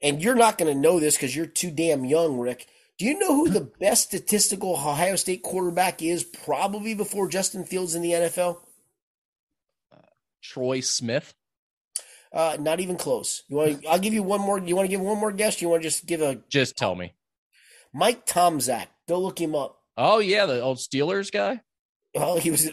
And you're not going to know this because you're too damn young, Rick. Do you know who the best statistical Ohio State quarterback is probably before Justin Fields in the NFL? Uh, Troy Smith. Uh, not even close. You want? I'll give you one more. You want to give one more guess? You want to just give a? Just tell me. Mike Tomczak. Go look him up. Oh yeah, the old Steelers guy. Well, he was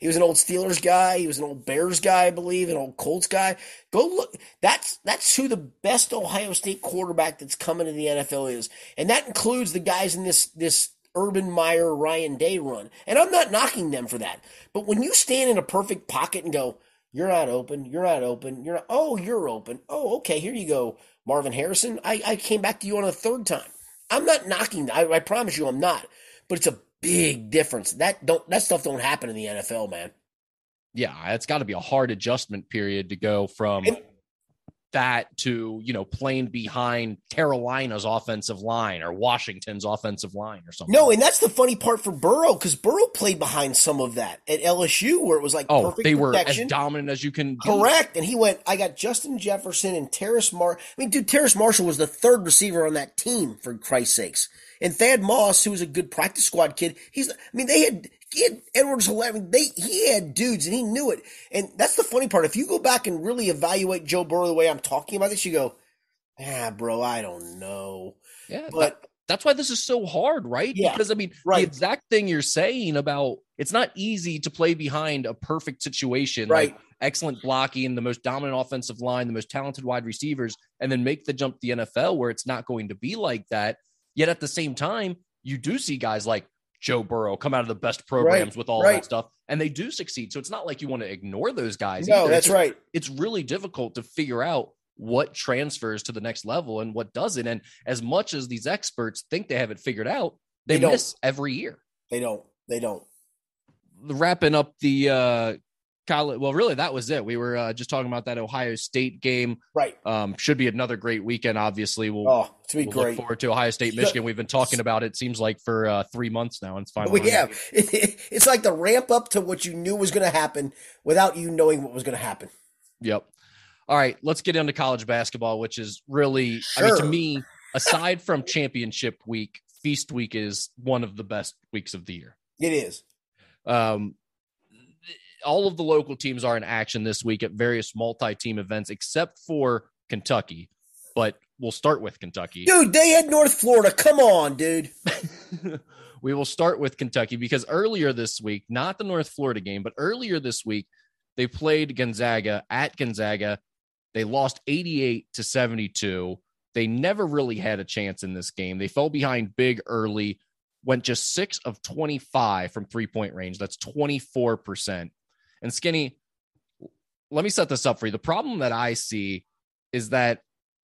he was an old Steelers guy. He was an old Bears guy, I believe, an old Colts guy. Go look. That's that's who the best Ohio State quarterback that's coming to the NFL is, and that includes the guys in this this Urban Meyer Ryan Day run. And I'm not knocking them for that, but when you stand in a perfect pocket and go, "You're not open. You're not open. You're not, oh, you're open. Oh, okay. Here you go, Marvin Harrison. I I came back to you on a third time. I'm not knocking. I, I promise you, I'm not. But it's a big difference. That don't that stuff don't happen in the NFL, man. Yeah, it's got to be a hard adjustment period to go from And- that to you know playing behind Carolina's offensive line or Washington's offensive line or something. No, and that's the funny part for Burrow because Burrow played behind some of that at LSU where it was like oh, perfect they were as dominant as you can. be. Correct. And he went, I got Justin Jefferson and Terrace Mar. I mean, dude, Terrace Marshall was the third receiver on that team, for Christ's sakes. And Thad Moss, who was a good practice squad kid, he's, I mean, they had, he had Edwards, I mean, they, he had dudes and he knew it. And that's the funny part. If you go back and really evaluate Joe Burrow the way I'm talking about this, you go, ah, bro, I don't know. Yeah, But that- that's why this is so hard, right? Yeah, because I mean, right. the exact thing you're saying about it's not easy to play behind a perfect situation, like right. excellent blocking, the most dominant offensive line, the most talented wide receivers, and then make the jump to the NFL where it's not going to be like that. Yet at the same time, you do see guys like Joe Burrow come out of the best programs with all right. that stuff, and they do succeed. So it's not like you want to ignore those guys. No, either. That's just- right. It's really difficult to figure out what transfers to the next level and what doesn't. And as much as these experts think they have it figured out, they, They miss every year. They don't. They don't. Wrapping up the uh college, well, really, that was it. We were uh, just talking about that Ohio State game. Right. Um, should be another great weekend. Obviously, we'll, Oh, to be we'll look forward to Ohio State, Michigan. We've been talking about it. Seems like for uh, three months now, and it's finally We have. It's like the ramp up to what you knew was going to happen without you knowing what was going to happen. Yep. All right, let's get into college basketball, which is really, I mean, to me, aside from championship week, feast week is one of the best weeks of the year. It is. Um, all of the local teams are in action this week at various multi-team events, except for Kentucky. But we'll start with Kentucky. Dude, they had North Florida. Come on, dude. we will start with Kentucky because earlier this week, not the North Florida game, but earlier this week, they played Gonzaga at Gonzaga. They lost 88 to 72. They never really had a chance in this game. They fell behind big early, went just six of 25 from three point range. That's 24%. And Skinny, let me set this up for you. The problem that I see is that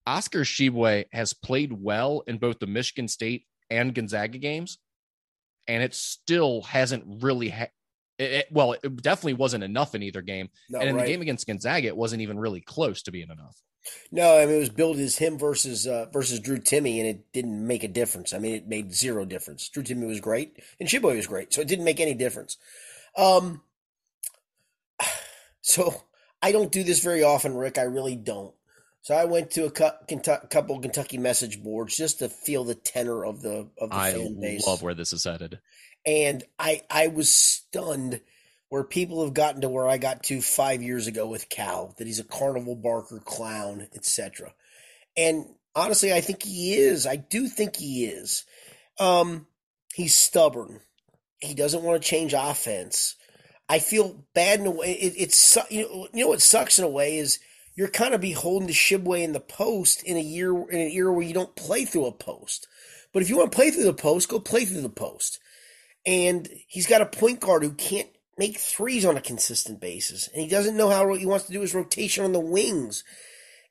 Oscar Tshiebwe has played well in both the Michigan State and Gonzaga games, and it still hasn't really. Ha- it, it- well, it definitely wasn't enough in either game, No, and in right. the game against Gonzaga, it wasn't even really close to being enough. No, I mean it was billed as him versus uh, versus Drew Timme, and it didn't make a difference. I mean, it made zero difference. Drew Timme was great, and Tshiebwe was great, so it didn't make any difference. Um, so I don't do this very often, Rick. I really don't. So I went to a couple Kentucky message boards just to feel the tenor of the of the I fan base. love where this is headed. and I I was stunned where people have gotten to where I got to five years ago with Cal that he's a carnival barker clown, etc. And Honestly, I think he is. I do think he is. Um, he's stubborn. He doesn't want to change offense. I feel bad in a way. It, it's you know you know what sucks in a way is you're kind of beholden to Tshiebwe in the post in a year in an era where you don't play through a post. But if you want to play through the post, go play through the post. And he's got a point guard who can't make threes on a consistent basis, and he doesn't know how he wants to do his rotation on the wings.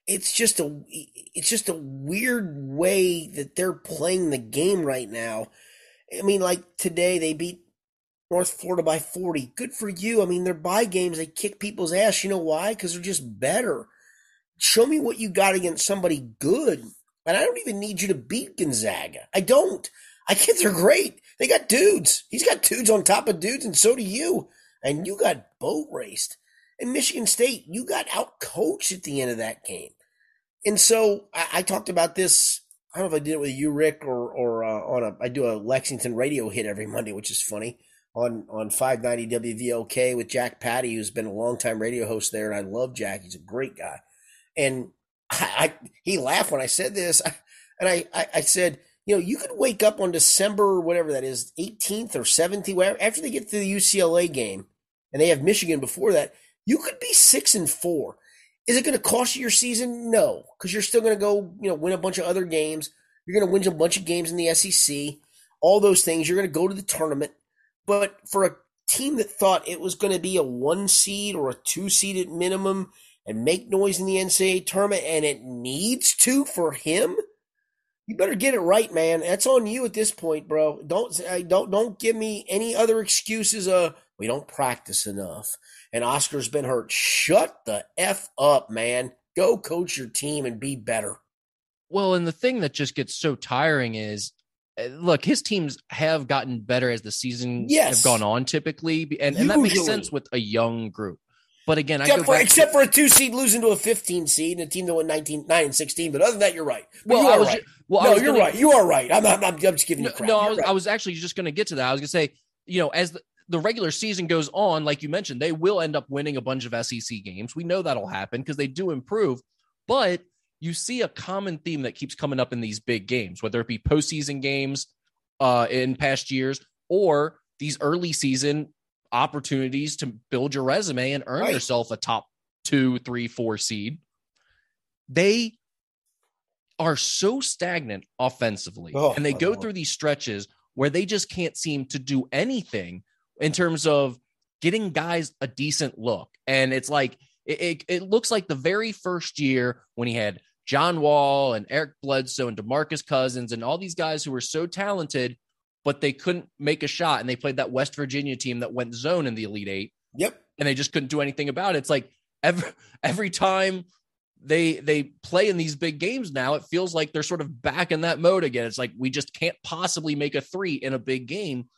It's just a it's just a weird way that they're playing the game right now. I mean, like today they beat North Florida by 40. Good for you. I mean, they're by games. They kick people's ass. You know why? Because they're just better. Show me what you got against somebody good. And I don't even need you to beat Gonzaga. I don't. I think they're great. They got dudes. He's got dudes on top of dudes, and so do you. And you got boat raced. In Michigan State, you got out coached at the end of that game. And so I, I, talked about this. I don't know if I did it with you, Rick, or or uh, on a. I do a Lexington radio hit every Monday, which is funny on on 590 WVLK with Jack Pattie, who's been a longtime radio host there, and I love Jack. He's a great guy. And I, I he laughed when I said this, and I, I, I said, you know, you could wake up on December whatever that is, 18th or 17th, whatever, after they get to the UCLA game, and they have Michigan before that. You could be six and four. Is it going to cost you your season? No, because you're still going to go, you know, win a bunch of other games. You're going to win a bunch of games in the SEC. All those things. You're going to go to the tournament. But for a team that thought it was going to be a one seed or a two seed at minimum and make noise in the NCAA tournament, and it needs to for him, you better get it right, man. That's on you at this point, bro. Don't don't don't give me any other excuses. Uh, we don't practice enough, and Oscar's been hurt. Shut the f up, man. Go coach your team and be better. Well, and the thing that just gets so tiring is Uh, look, his teams have gotten better as the season yes. have gone on typically, and, and that makes sense with a young group. But again, except, for, except to, for a two seed losing to a 15 seed and a team that went 19, 9 and 16. But other than that, you're right. But well, you are right. well, no, you're gonna, right. You are right. I'm, I'm, I'm just giving no, you crap. No, I was, right. I was actually just going to get to that. I was going to say, you know, as the, the regular season goes on, like you mentioned, they will end up winning a bunch of SEC games. We know that'll happen because they do improve. But you see a common theme that keeps coming up in these big games, whether it be postseason games uh, in past years or these early season opportunities to build your resume and earn right. yourself a top two, three, four seed. They are so stagnant offensively, oh, and they go through these stretches where they just can't seem to do anything in terms of getting guys a decent look. And it's like it, it, it looks like the very first year when he had John Wall and Eric Bledsoe and DeMarcus Cousins and all these guys who were so talented, but they couldn't make a shot. And they played that West Virginia team that went zone in the Elite Eight. Yep. And they just couldn't do anything about it. It's like every every time they they play in these big games now, it feels like they're sort of back in that mode again. It's like we just can't possibly make a three in a big game.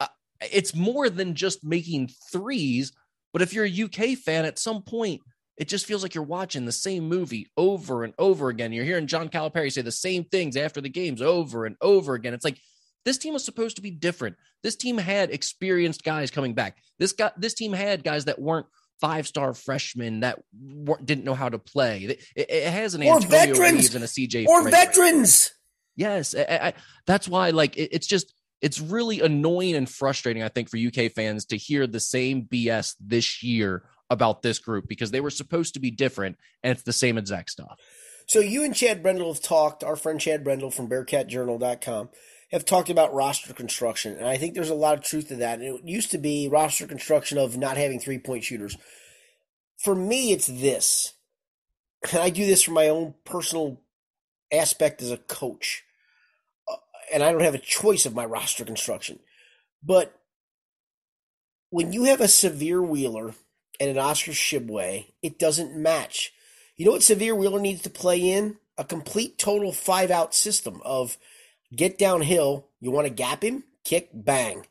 Uh, it's more than just making threes. But if you're a UK fan, at some point it just feels like you're watching the same movie over and over again. You're hearing John Calipari say the same things after the games over and over again. It's like this team was supposed to be different. This team had experienced guys coming back. This guy, this team had guys that weren't five star freshmen that didn't know how to play. It, it has an or Antonio veterans Reeves and a CJ or veterans. Yes, I, I, that's why. Like it, it's just it's really annoying and frustrating. I think for UK fans to hear the same BS this year about this group because they were supposed to be different and it's the same exact stuff. So you and Chad Brendel have talked, our friend Chad Brendel from BearcatJournal.com have talked about roster construction. And I think there's a lot of truth to that. And It used to be roster construction of not having three point shooters. For me, it's this. And I do this for my own personal aspect as a coach. Uh, and I don't have a choice of my roster construction. But when you have a Sahvir Wheeler and an Oscar Tshiebwe, it doesn't match. You know what Sahvir Wheeler needs to play in? A complete total five out system of get downhill. You want to gap him, kick, bang.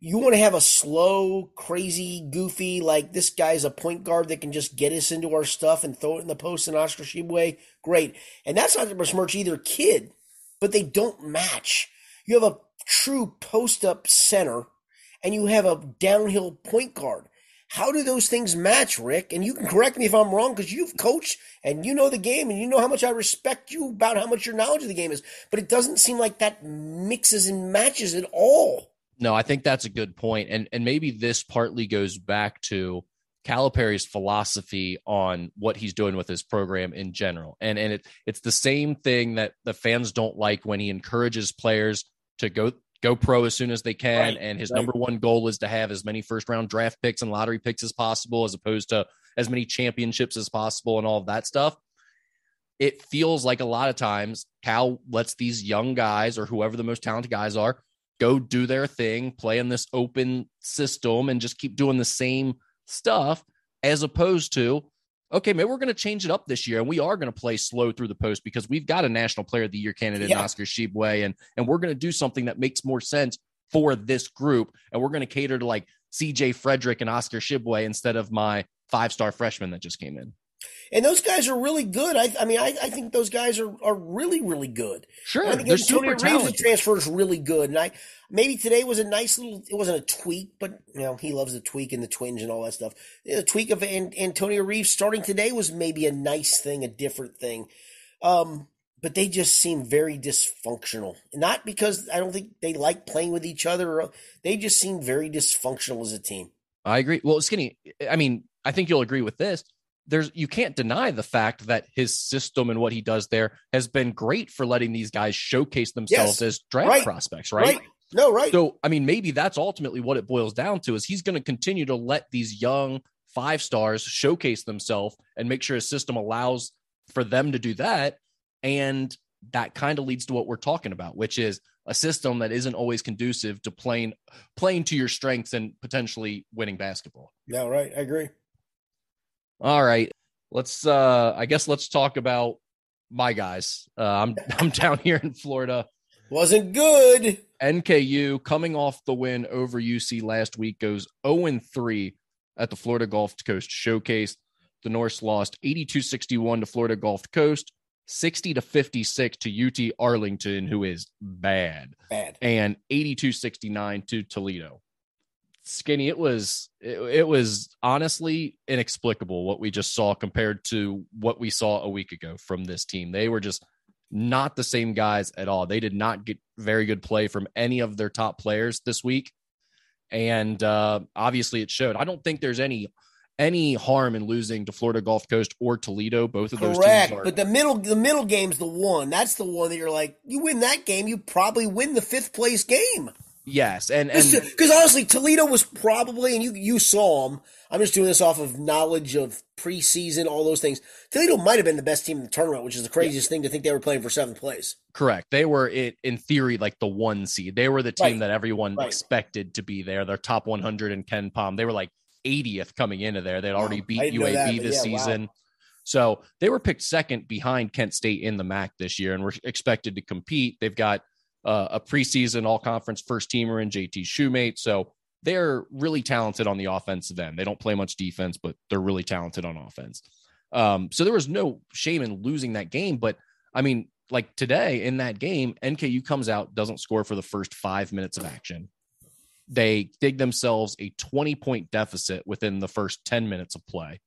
You want to have a slow, crazy, goofy, like this guy's a point guard that can just get us into our stuff and throw it in the post in Oscar Tshiebwe. Great. And that's not to besmirch either kid, but they don't match. You have a true post up center and you have a downhill point guard. How do those things match, Rick? And you can correct me if I'm wrong because you've coached and you know the game and you know how much I respect you about how much your knowledge of the game is. But it doesn't seem like that mixes and matches at all. No, I think that's a good point. And and maybe this partly goes back to Calipari's philosophy on what he's doing with his program in general. And and it it's the same thing that the fans don't like when he encourages players to go go pro as soon as they can. Right, and his right. number one goal is to have as many first round draft picks and lottery picks as possible, as opposed to as many championships as possible and all of that stuff. It feels like a lot of times Cal lets these young guys or whoever the most talented guys are go do their thing, play in this open system, and just keep doing the same stuff as opposed to okay, maybe we're going to change it up this year, and we are going to play slow through the post because we've got a National Player of the Year candidate yeah. in Oscar Tshiebwe, and and we're going to do something that makes more sense for this group, and we're going to cater to like C.J. Frederick and Oscar Tshiebwe instead of my five star freshman that just came in. And those guys are really good. I, I mean, I, I think those guys are, are really, really good. Sure, I think they're super talented. transfer is really good, and I maybe today was a nice little. It wasn't a tweak, but you know he loves the tweak and the twinge and all that stuff. The tweak of Antonio Reeves starting today was maybe a nice thing, a different thing. Um, but they just seem very dysfunctional. Not because I don't think they like playing with each other. Or, They just seem very dysfunctional as a team. I agree. Well, Skinny, I mean, I think you'll agree with this there's you can't deny the fact that his system and what he does there has been great for letting these guys showcase themselves yes. as draft right. prospects, right? right? No, right. So, I mean, maybe that's ultimately what it boils down to is he's going to continue to let these young five stars showcase themselves and make sure his system allows for them to do that. And that kind of leads to what we're talking about, which is a system that isn't always conducive to playing playing to your strengths and potentially winning basketball. Yeah, right. I agree. All right. Let's uh I guess let's talk about my guys. Uh, I'm I'm down here in Florida. Wasn't good. NKU coming off the win over UC last week goes 0 3 at the Florida Gulf Coast Showcase. The Norse lost 82 61 to Florida Gulf Coast, 60 to 56 to UT Arlington, who is bad. Bad. And 82 69 to Toledo skinny it was it, it, was honestly inexplicable what we just saw compared to what we saw a week ago from this team they were just not the same guys at all they did not get very good play from any of their top players this week and uh, obviously it showed i don't think there's any any harm in losing to Florida Gulf Coast or Toledo. Both of Correct. those teams are. But the middle the middle game's the one. That's the one that you're like, you win that game, you probably win the fifth place game. Yes, and and because honestly, Toledo was probably, and you you saw them. I'm just doing this off of knowledge of preseason, all those things. Toledo might have been the best team in the tournament, which is the craziest yeah. thing to think they were playing for seventh place. Correct. They were in, in theory like the one seed. They were the team right. that everyone right. expected to be there. Their top 100 in KenPom. They were like 80th coming into there. They'd already wow. beat UAB that, this yeah, season. Wow. So they were picked second behind Kent State in the MAC this year and were expected to compete. They've got uh, a preseason all conference first teamer in JT Shumate. So they're really talented on the offensive end. They don't play much defense, but they're really talented on offense. Um, so there was no shame in losing that game. But I mean, like today in that game, NKU comes out, doesn't score for the first five minutes of action. They dig themselves a 20 point deficit within the first 10 minutes of play.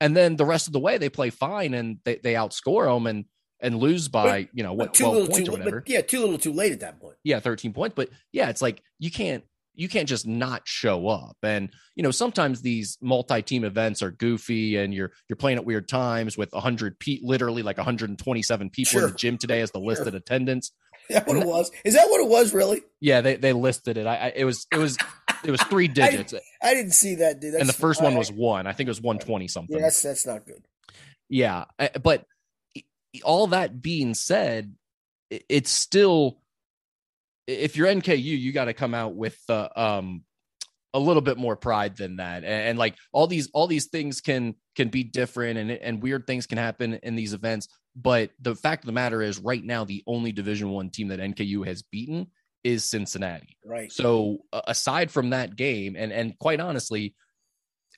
And then the rest of the way, they play fine and they, they outscore them. And and lose by but, you know what twelve points too, or whatever. yeah, too little, too late at that point. Yeah, thirteen points. But yeah, it's like you can't you can't just not show up. And you know sometimes these multi-team events are goofy, and you're you're playing at weird times with hundred pe- literally like 127 people sure. in the gym today as the listed sure. attendance. Is that what it was? Is that what it was? Really? Yeah, they they listed it. I, I it was it was it was three digits. I, I didn't see that, dude. That's, and the first one was one. I think it was 120 something. Yeah, that's that's not good. Yeah, eh, but all that being said, it's still if you're NKU, you got to come out with uh, um a little bit more pride than that. And, and, like all these all these things can can be different and and weird things can happen in these events. But the fact of the matter is, right now, the only Division One team that NKU has beaten is Cincinnati. Right. So aside from that game, and and quite honestly,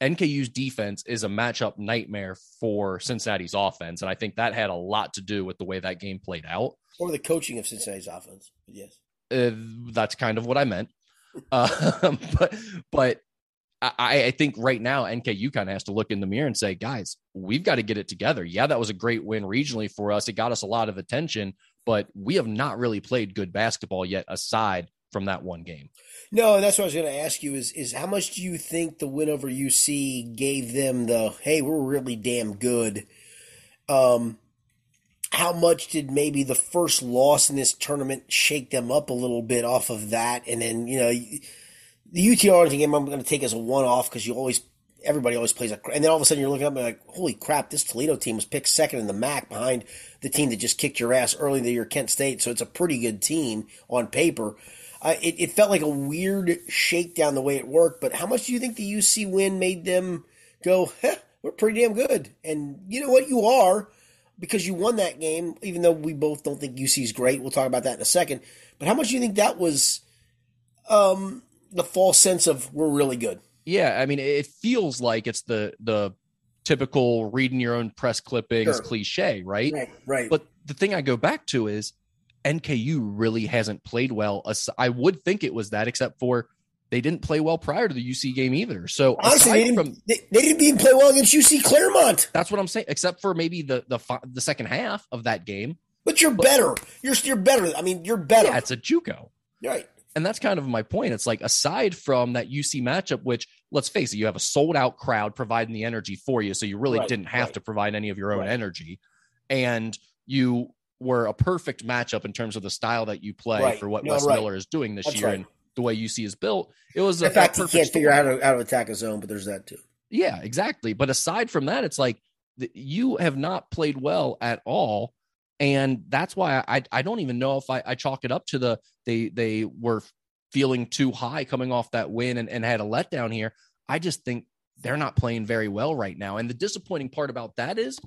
NKU's defense is a matchup nightmare for Cincinnati's offense. And I think that had a lot to do with the way that game played out. Or the coaching of Cincinnati's offense. Yes. Uh, that's kind of what I meant. uh, but, but I, I think right now NKU kind of has to look in the mirror and say, guys, we've got to get it together. Yeah, that was a great win regionally for us. It got us a lot of attention, but we have not really played good basketball yet, aside from that one game. No, that's what I was going to ask you is is how much do you think the win over UC gave them the hey, we're really damn good. Um how much did maybe the first loss in this tournament shake them up a little bit off of that and then, you know, the UT Arlington game I'm going to take as a one off because you always everybody always plays a and then all of a sudden you're looking up and like holy crap this Toledo team was picked second in the MAC behind the team that just kicked your ass early in the year Kent State so it's a pretty good team on paper uh, it, it felt like a weird shakedown the way it worked but how much do you think the UC win made them go we're pretty damn good and you know what you are because you won that game even though we both don't think UC is great we'll talk about that in a second but how much do you think that was um the false sense of we're really good. Yeah, I mean, it feels like it's the the typical reading your own press clippings sure. cliche, right? Right, right. But the thing I go back to is NKU really hasn't played well. I would think it was that, except for they didn't play well prior to the UC game either. So honestly, they didn't, from, they, they, didn't even play well against UC Clermont. That's what I'm saying. Except for maybe the the the second half of that game. But you're but, better. You're you're better. I mean, you're better. Yeah, it's a JUCO. Right and that's kind of my point. It's like aside from that UC matchup, which let's face it, you have a sold out crowd providing the energy for you, so you really right, didn't have right. to provide any of your own right. energy, and you were a perfect matchup in terms of the style that you play for what no, Wes Miller is doing this that's year and the way UC is built. It was in a, fact he can't figure out how to, how to attack a zone, but there's that too. Yeah, exactly. But aside from that, it's like you have not played well at all and that's why I I don't even know if I, I chalk it up to the they they were feeling too high coming off that win and, and had a letdown here. I just think they're not playing very well right now. And the disappointing part about that is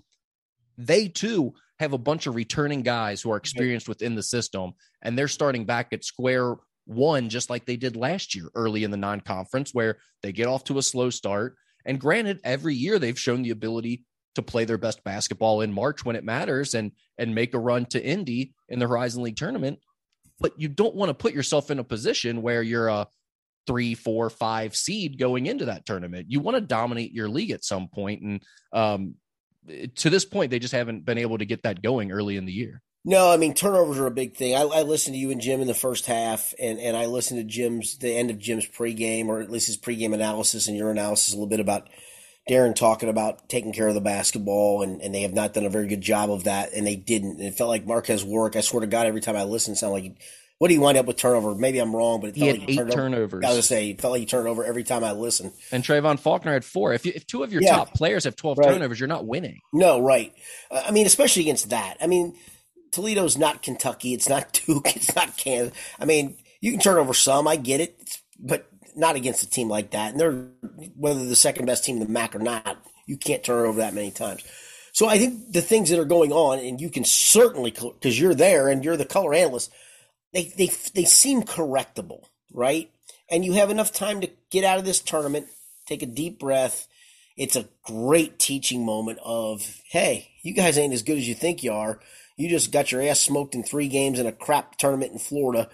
they too have a bunch of returning guys who are experienced within the system and they're starting back at square one just like they did last year early in the non-conference where they get off to a slow start and granted every year they've shown the ability to play their best basketball in March when it matters and and make a run to Indy in the Horizon League tournament. But you don't want to put yourself in a position where you're a three, four, five seed going into that tournament. You want to dominate your league at some point, and um, to this point, they just haven't been able to get that going early in the year. No, I mean turnovers are a big thing. I, I, listened to you and Jim in the first half, and, and I listened to Jim's the end of Jim's pregame, or at least his pregame analysis and your analysis a little bit about Darrin talking about taking care of the basketball, and, and they have not done a very good job of that, and they didn't. And it felt like Marques Warrick. I swear to God, every time I listened, sounded like what do you wind up with turnover? Maybe I'm wrong, but it he had like eight turnovers. I was gonna say, it felt like he turned over every time I listened. And Trevon Faulkner had four. If you, if two of your yeah. top players have 12 right. turnovers, you're not winning. No, right. Uh, I mean, especially against that. I mean, Toledo's not Kentucky. It's not Duke. It's not Kansas. I mean, you can turn over some. I get it, but not against a team like that. And they're whether the second best team in the MAC or not you can't turn over that many times. So I think the things that are going on, and you can certainly because you're there and you're the color analyst, they they they seem correctable, right? And you have enough time to get out of this tournament, take a deep breath. It's a great teaching moment of, hey, you guys ain't as good as you think you are. You just got your ass smoked in three games in a crap tournament in Florida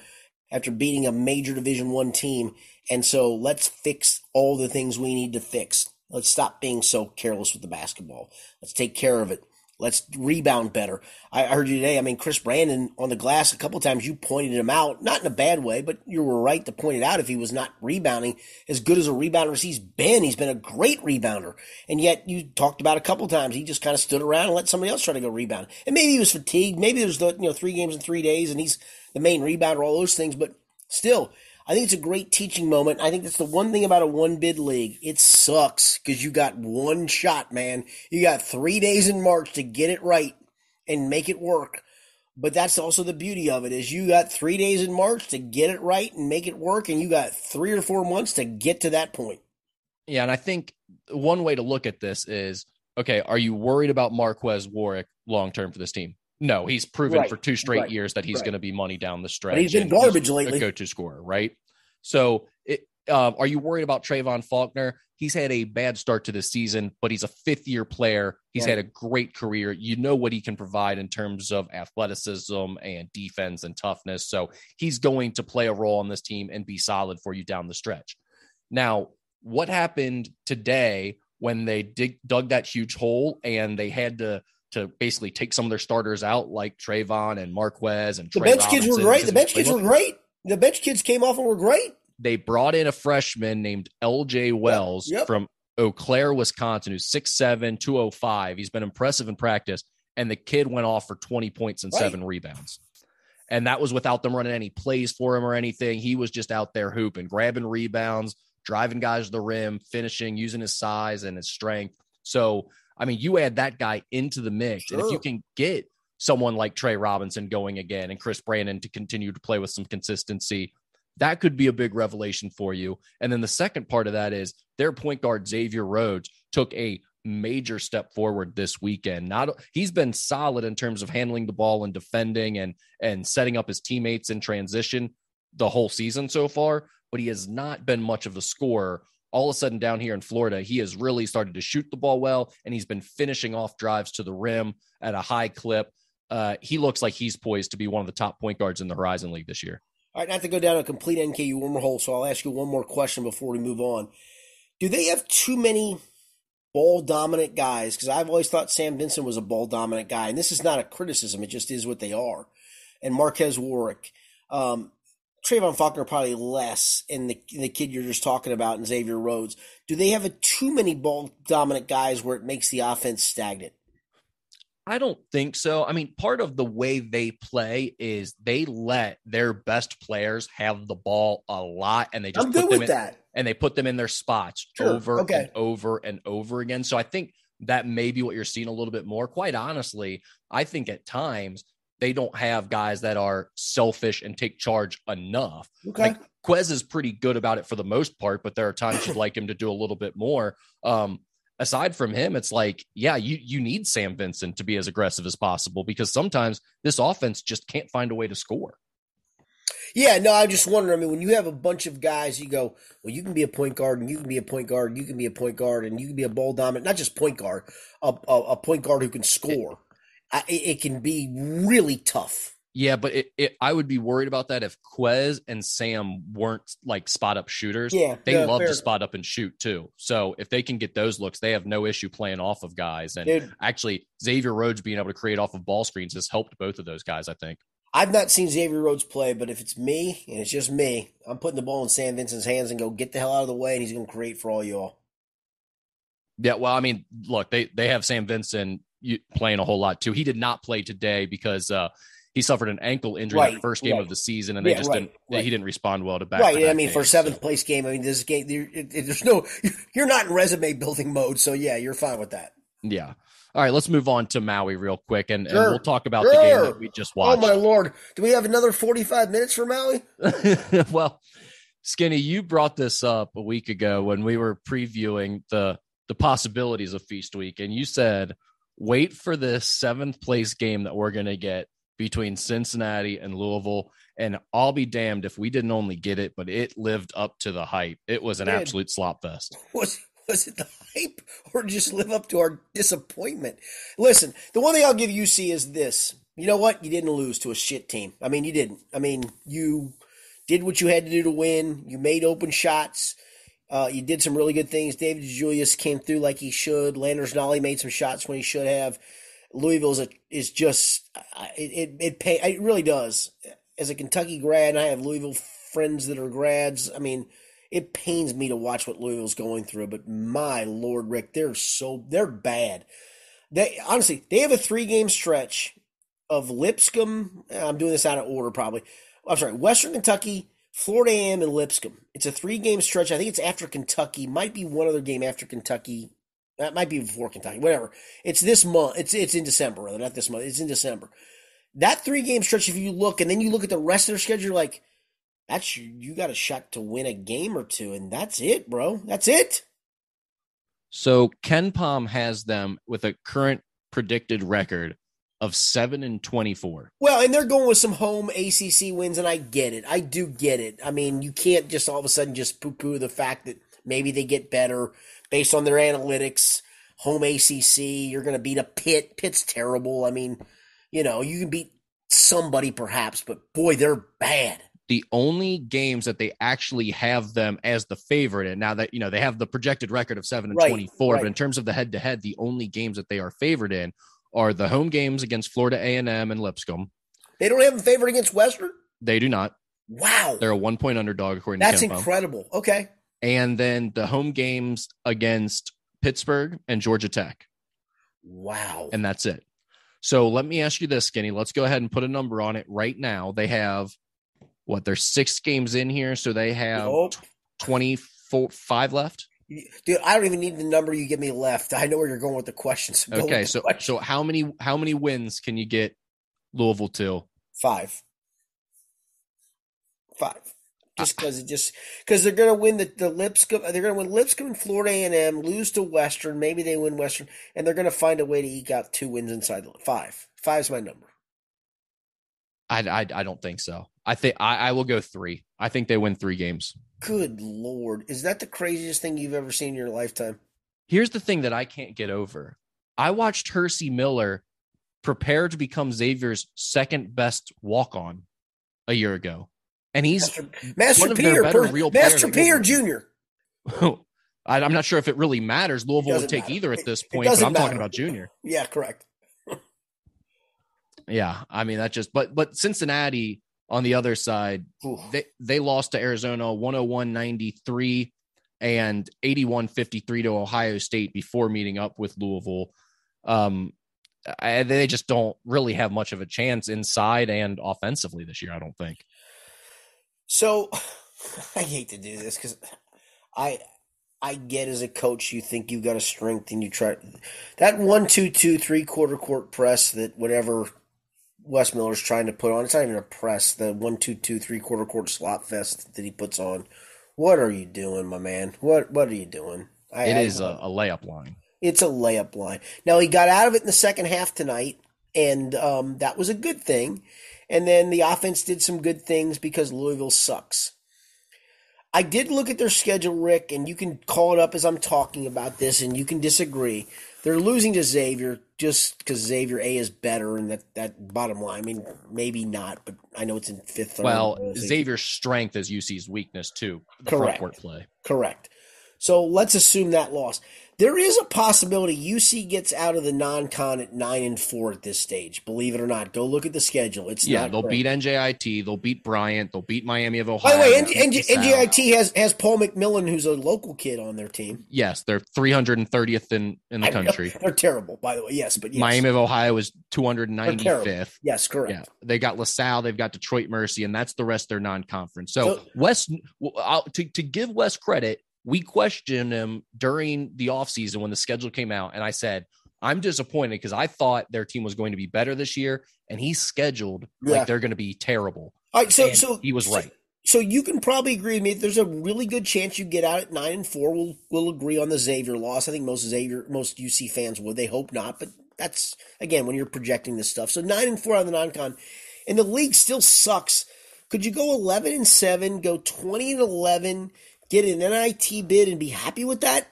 after beating a major Division One team. And so let's fix all the things we need to fix. Let's stop being so careless with the basketball. Let's take care of it. Let's rebound better. I heard you today. I mean, Chris Brandon on the glass a couple times. You pointed him out, not in a bad way, but you were right to point it out. If he was not rebounding as good as a rebounder as he's been, he's been a great rebounder. And yet, you talked about a couple times he just kind of stood around and let somebody else try to go rebound. And maybe he was fatigued. Maybe it was the you know three games in three days, and he's the main rebounder. All those things, but still, I think it's a great teaching moment. I think that's the one thing about a one bid league. It sucks because you got one shot, man. You got three days in March to get it right and make it work. But that's also the beauty of it is you got three days in March to get it right and make it work, and you got three or four months to get to that point. Yeah, and I think one way to look at this is okay, are you worried about Marques Warrick long term for this team? No, he's proven right. for two straight right. years that he's right. going to be money down the stretch. But he's been garbage lately. go-to scorer, right? So, it, uh, are you worried about Trevon Faulkner? He's had a bad start to the season, but he's a fifth-year player. He's had a great career. You know what he can provide in terms of athleticism and defense and toughness. So he's going to play a role on this team and be solid for you down the stretch. Now, what happened today when they dig, dug that huge hole and they had to to basically take some of their starters out, like Trevon and Marques and the Trey bench Robinson, kids were great. The bench kids were great. The bench kids came off and were great. They brought in a freshman named LJ Wells yep. from Eau Claire, Wisconsin, who's 6'7, 205. He's been impressive in practice. And the kid went off for 20 points and Right. seven rebounds. And that was without them running any plays for him or anything. He was just out there hooping, grabbing rebounds, driving guys to the rim, finishing, using his size and his strength. So, I mean, you add that guy into the mix. And if you can get someone like Trey Robinson going again and Chris Brandon to continue to play with some consistency, that could be a big revelation for you. And then the second part of that is their point guard Xavier Rhodes took a major step forward this weekend. Not he's been solid in terms of handling the ball and defending and and setting up his teammates in transition the whole season so far, but he has not been much of a scorer. All of a sudden down here in Florida, he has really started to shoot the ball well and he's been finishing off drives to the rim at a high clip. Uh, he looks like he's poised to be one of the top point guards in the Horizon League this year. All right, not to go down a complete NKU wormhole, so I'll ask you one more question before we move on. Do they have too many ball dominant guys? Because I've always thought Sam Vincent was a ball dominant guy, and this is not a criticism; it just is what they are. And Marques Warrick, um, Trevon Faulkner probably less, and the the kid you're just talking about, and Xavier Rhodes. Do they have a too many ball dominant guys where it makes the offense stagnant? I don't think so. I mean, part of the way they play is they let their best players have the ball a lot and they just I'm put them in, that. and they put them in their spots Sure. over Okay. and over and over again. So I think that may be what you're seeing a little bit more. Quite honestly, I think at times they don't have guys that are selfish and take charge enough. Okay. Like Quez is pretty good about it for the most part, but there are times you'd like him to do a little bit more. Um, aside from him, it's like, yeah, you you need Sam Vincent to be as aggressive as possible because sometimes this offense just can't find a way to score. Yeah, no, I just wonder. I mean, when you have a bunch of guys, you go, well, you can be a point guard, and you can be a point guard, and you can be a point guard, and you can be a ball dominant, not just point guard, a, a, a point guard who can score. I, it, it can be really tough. Yeah, but it, it I would be worried about that if Quez and Sam weren't like spot up shooters. Yeah, They yeah, love fair. to spot up and shoot too. So if they can get those looks, they have no issue playing off of guys. And Dude, actually, Xavier Rhodes being able to create off of ball screens has helped both of those guys, I think. I've not seen Xavier Rhodes play, but if it's me and it's just me, I'm putting the ball in Sam Vincent's hands and go get the hell out of the way, and he's going to create for all y'all. Yeah, well, I mean, look, they they have Sam Vincent playing a whole lot too. He did not play today because uh, he suffered an ankle injury Right, that first game right. of the season, and they Yeah, just right, didn't. He didn't respond well to back. right. I mean, for seventh place game, I mean, this game, there- it, it, there's no, you're not in resume building mode, so yeah, you're fine with that. Yeah. All right, let's move on to Maui real quick, and, and we'll talk about the game that we just watched. Oh my lord, do we have another 45 minutes for Maui? well, Skinny, you brought this up a week ago when we were previewing the the possibilities of Feast Week, and you said, "Wait for this seventh place game that we're going to get between Cincinnati and Louisville." And I'll be damned if we didn't only get it, but it lived up to the hype. It was an absolute slop fest. Was was it the hype or just live up to our disappointment? Listen, the one thing I'll give UC is this. You know what? You didn't lose to a shit team. I mean, you didn't. I mean, you did what you had to do to win. You made open shots. Uh, you did some really good things. David DeJulius came through like he should. Landers Nolley made some shots when he should have. Louisville is, is just it it it, pay, it really does. As a Kentucky grad, and I have Louisville friends that are grads. I mean, it pains me to watch what Louisville's going through, but my lord, Rick, they're so they're bad. They honestly they have a three game stretch of Lipscomb. I'm doing this out of order, probably. I'm sorry, Western Kentucky, Florida A&M, and Lipscomb. It's a three game stretch. I think it's after Kentucky. Might be one other game after Kentucky. That might be before Kentucky. Whatever. It's this month. It's it's in December, rather not this month. It's in December. That three game stretch. If you look and then you look at the rest of their schedule, like that's you got a shot to win a game or two, and that's it, bro. That's it. So KenPom has them with a current predicted record of seven and twenty-four. Well, and they're going with some home ACC wins, and I get it. I do get it. I mean, you can't just all of a sudden just poo poo the fact that maybe they get better based on their analytics. Home ACC, you're going to beat a Pitt. Pitt's terrible. I mean, you know, you can beat somebody perhaps, but boy, they're bad. the only games that they actually have them as the favorite, and now that you know they have the projected record of seven and Right, twenty-four, right. but in terms of the head-to-head, the only games that they are favored in are the home games against Florida A and Lipscomb. They don't have a favorite against Western. They do not. Wow, They're a one-point underdog according that's to KenPom. incredible. Okay, and then the home games against Pittsburgh and Georgia Tech, wow. and that's it. So let me ask you this, Skinny. Let's go ahead and put a number on it right now. They have what? There's six games in here, so they have Nope. 24 five left. Dude, I don't even need the number you give me left. I know where you're going with the question. So Okay, so question. so how many how many wins can you get Louisville to? five, five. Ah. Just because it just because they're gonna win the, the Lipscomb, they're gonna win Lipscomb and Florida A and M, lose to Western. Maybe they win Western, and they're gonna find a way to eke out two wins inside the five. Five's my number. I, I I don't think so. I think I, I will go three. I think they win three games. Good lord, is that the craziest thing you've ever seen in your lifetime? Here's the thing that I can't get over. I watched Hercy Miller prepare to become Xavier's second best walk on a year ago. And he's Master, Master one of their Pierre, better per- real Master Pierre Jr. I- I'm not sure if it really matters. Louisville would take matter. either at this point, but I'm talking about Junior. Yeah, correct. Yeah, I mean that just but but Cincinnati on the other side, Ooh. they they lost to Arizona 101-93 and 81-53 to Ohio State before meeting up with Louisville. Um I, they just don't really have much of a chance inside and offensively this year, I don't think. So I hate to do this because I I get as a coach you think you've got a strength and you try that one two two three quarter court press that whatever Wes Miller's trying to put on. It's not even a press. The one two two three quarter court slot fest that he puts on. What are you doing, my man? What what are you doing? I, It I- is a, a layup line. it's a layup line. Now he got out of it in the second half tonight, and um, that was a good thing. And then the offense did some good things because Louisville sucks. I did look at their schedule, Rick, and you can call it up as I'm talking about this, and you can disagree. They're losing to Xavier just because Xavier A is better, and that that bottom line. I mean, maybe not, but I know it's in fifth. Well, Xavier's strength is UC's weakness too. The front Correct. court play. Correct. So let's assume that loss. There is a possibility UC gets out of the non-con at nine and four at this stage. Believe it or not, go look at the schedule. It's Yeah, they'll great. beat NJIT, they'll beat Bryant, they'll beat Miami of Ohio. By the way, N- N- NJIT has has Paul McMillan, who's a local kid on their team. Yes, they're 330th in in the I know. country. They're terrible, by the way. Yes, but yes. Miami of Ohio is 295th. Yes, correct. Yeah, they got LaSalle, they've got Detroit Mercy, and that's the rest of their non-conference. So, So- West, I'll, to to give West credit, we questioned him during the offseason when the schedule came out, and I said I'm disappointed because I thought their team was going to be better this year, and he's scheduled Yeah. like they're going to be terrible. All right, so And so he was so- right. So you can probably agree with me. There's a really good chance you get out at nine and four. We'll we'll agree on the Xavier loss. I think most Xavier, most UC fans would. They hope not, but that's again when you're projecting this stuff. So nine and four on the non-con, and the league still sucks. Could you go eleven and seven, go twenty and eleven, get an NIT bid and be happy with that,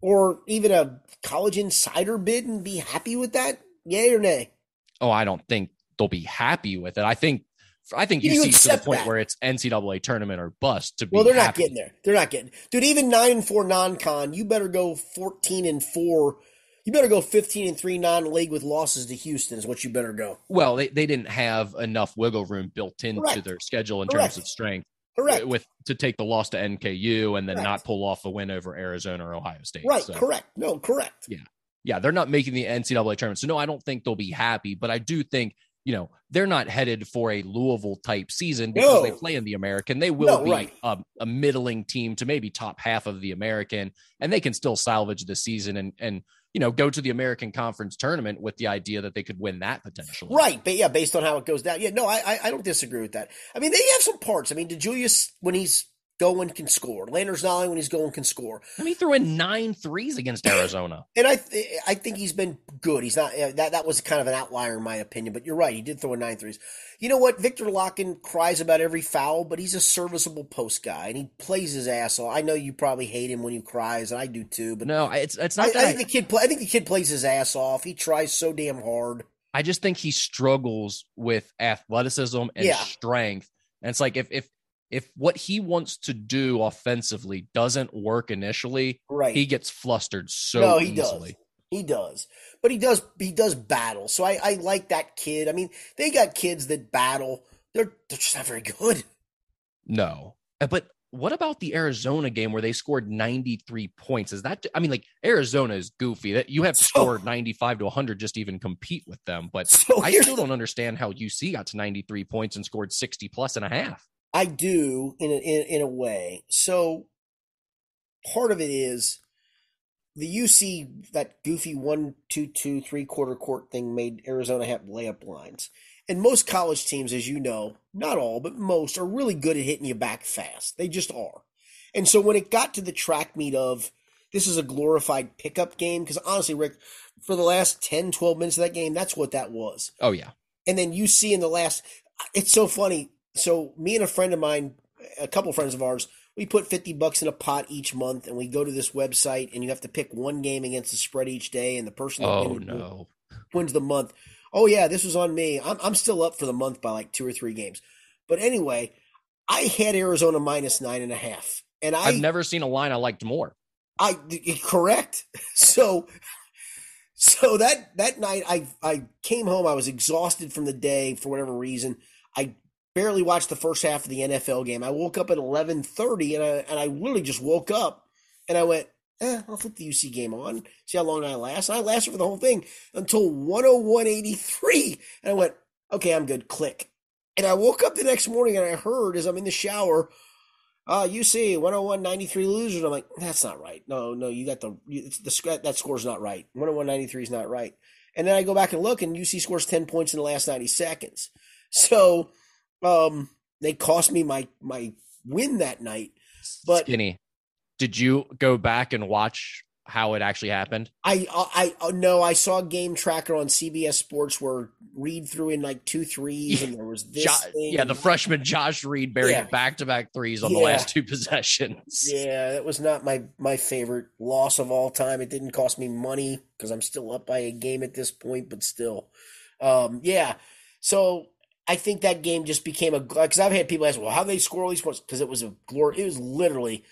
or even a college insider bid and be happy with that? Yay or nay? Oh, I don't think they'll be happy with it. I think I think You you see to the point that. where it's NCAA tournament or bust to be. Well, they're not getting there. They're not getting, dude. Even nine and four non-con, you better go fourteen and four. You better go fifteen and three non-league with losses to Houston. Is what you better go. Well, they, they didn't have enough wiggle room built into Correct. their schedule in Correct. terms of strength Correct. with to take the loss to NKU and then Correct. not pull off a win over Arizona or Ohio State. right. So, Correct. No. Correct. Yeah. Yeah, they're not making the NCAA tournament. So no, I don't think they'll be happy, but I do think you know they're not headed for a Louisville type season because No. they play in the American. They will No, be right. a, a middling team to maybe top half of the American, and they can still salvage the season and and you know go to the American Conference tournament with the idea that they could win that potentially. Right. But yeah, based on how it goes down. Yeah. No, I, I don't disagree with that. I mean, they have some parts. I mean, DeJulius when he's going can score. Landers Nolley when he's going can score. I mean, he threw in nine threes against Arizona. And I th- I think he's been good. He's not that that was kind of an outlier in my opinion, but you're right. He did throw in nine threes. You know what? Viktor Lakhin cries about every foul, but he's a serviceable post guy and he plays his ass off. I know you probably hate him when he cries, and I do too. But No, it's it's not I that. think the kid. Play, I think the kid plays his ass off. He tries so damn hard. I just think he struggles with athleticism and Yeah. strength And it's like if if if what he wants to do offensively doesn't work initially, right. he gets flustered so no, he easily. Does. He does. But he does he does battle. So I, I like that kid. I mean, they got kids that battle. They're they're just not very good. No. Uh, But what about the Arizona game where they scored 93 points? Is that I mean like Arizona is goofy. That you have to So- score 95 to 100 just to even compete with them. But So I still don't understand how UC got to 93 points and scored 60 plus and a half. I do in a, in, in a way. So part of it is the UC that goofy one two two three quarter court thing made Arizona have layup lines. And most college teams, as you know, not all, but most are really good at hitting you back fast. They just are. And so when it got to the track meet of this is a glorified pickup game, because honestly, Rick, for the last 10, 12 minutes of that game, that's what that was. Oh yeah. And then you see in the last, it's so funny. So me and a friend of mine, a couple friends of ours, we put 50 bucks in a pot each month and we go to this website and you have to pick one game against the spread each day and the person that Oh wins, no. wins the month. Oh yeah, this was on me. I'm, I'm still up for the month by like two or three games. But anyway, I had Arizona minus nine and a half. And I, I've never seen a line I liked more. I correct. So so that that night I I came home I was exhausted from the day for whatever reason. I barely watched the first half of the NFL game. I woke up at 11:30 and I and I literally just woke up and I went, eh, I'll flip the UC game on, see how long I last. And I lasted for the whole thing until 101.83 and I went, okay, I'm good. Click. And I woke up the next morning and I heard as I'm in the shower, uh, UC 101.93 losers. I'm like, that's not right. No, no, you got the, the that score's not right. 101.93 is not right. And then I go back and look, and UC scores 10 points in the last 90 seconds. So, um, they cost me my my win that night. But- Skinny. Did you go back and watch how it actually happened? I I, I no, I saw Game Tracker on CBS Sports where Reed threw in like two threes, and there was this. Jo- thing. yeah, the freshman Josh Reed buried Yeah. back to back threes on the last two possessions. Yeah, that was not my my favorite loss of all time. It didn't cost me money because I'm still up by a game at this point, but still, um, yeah. So I think that game just became a because I've had people ask, well, how they score all these points? Because it was a glory. It was literally,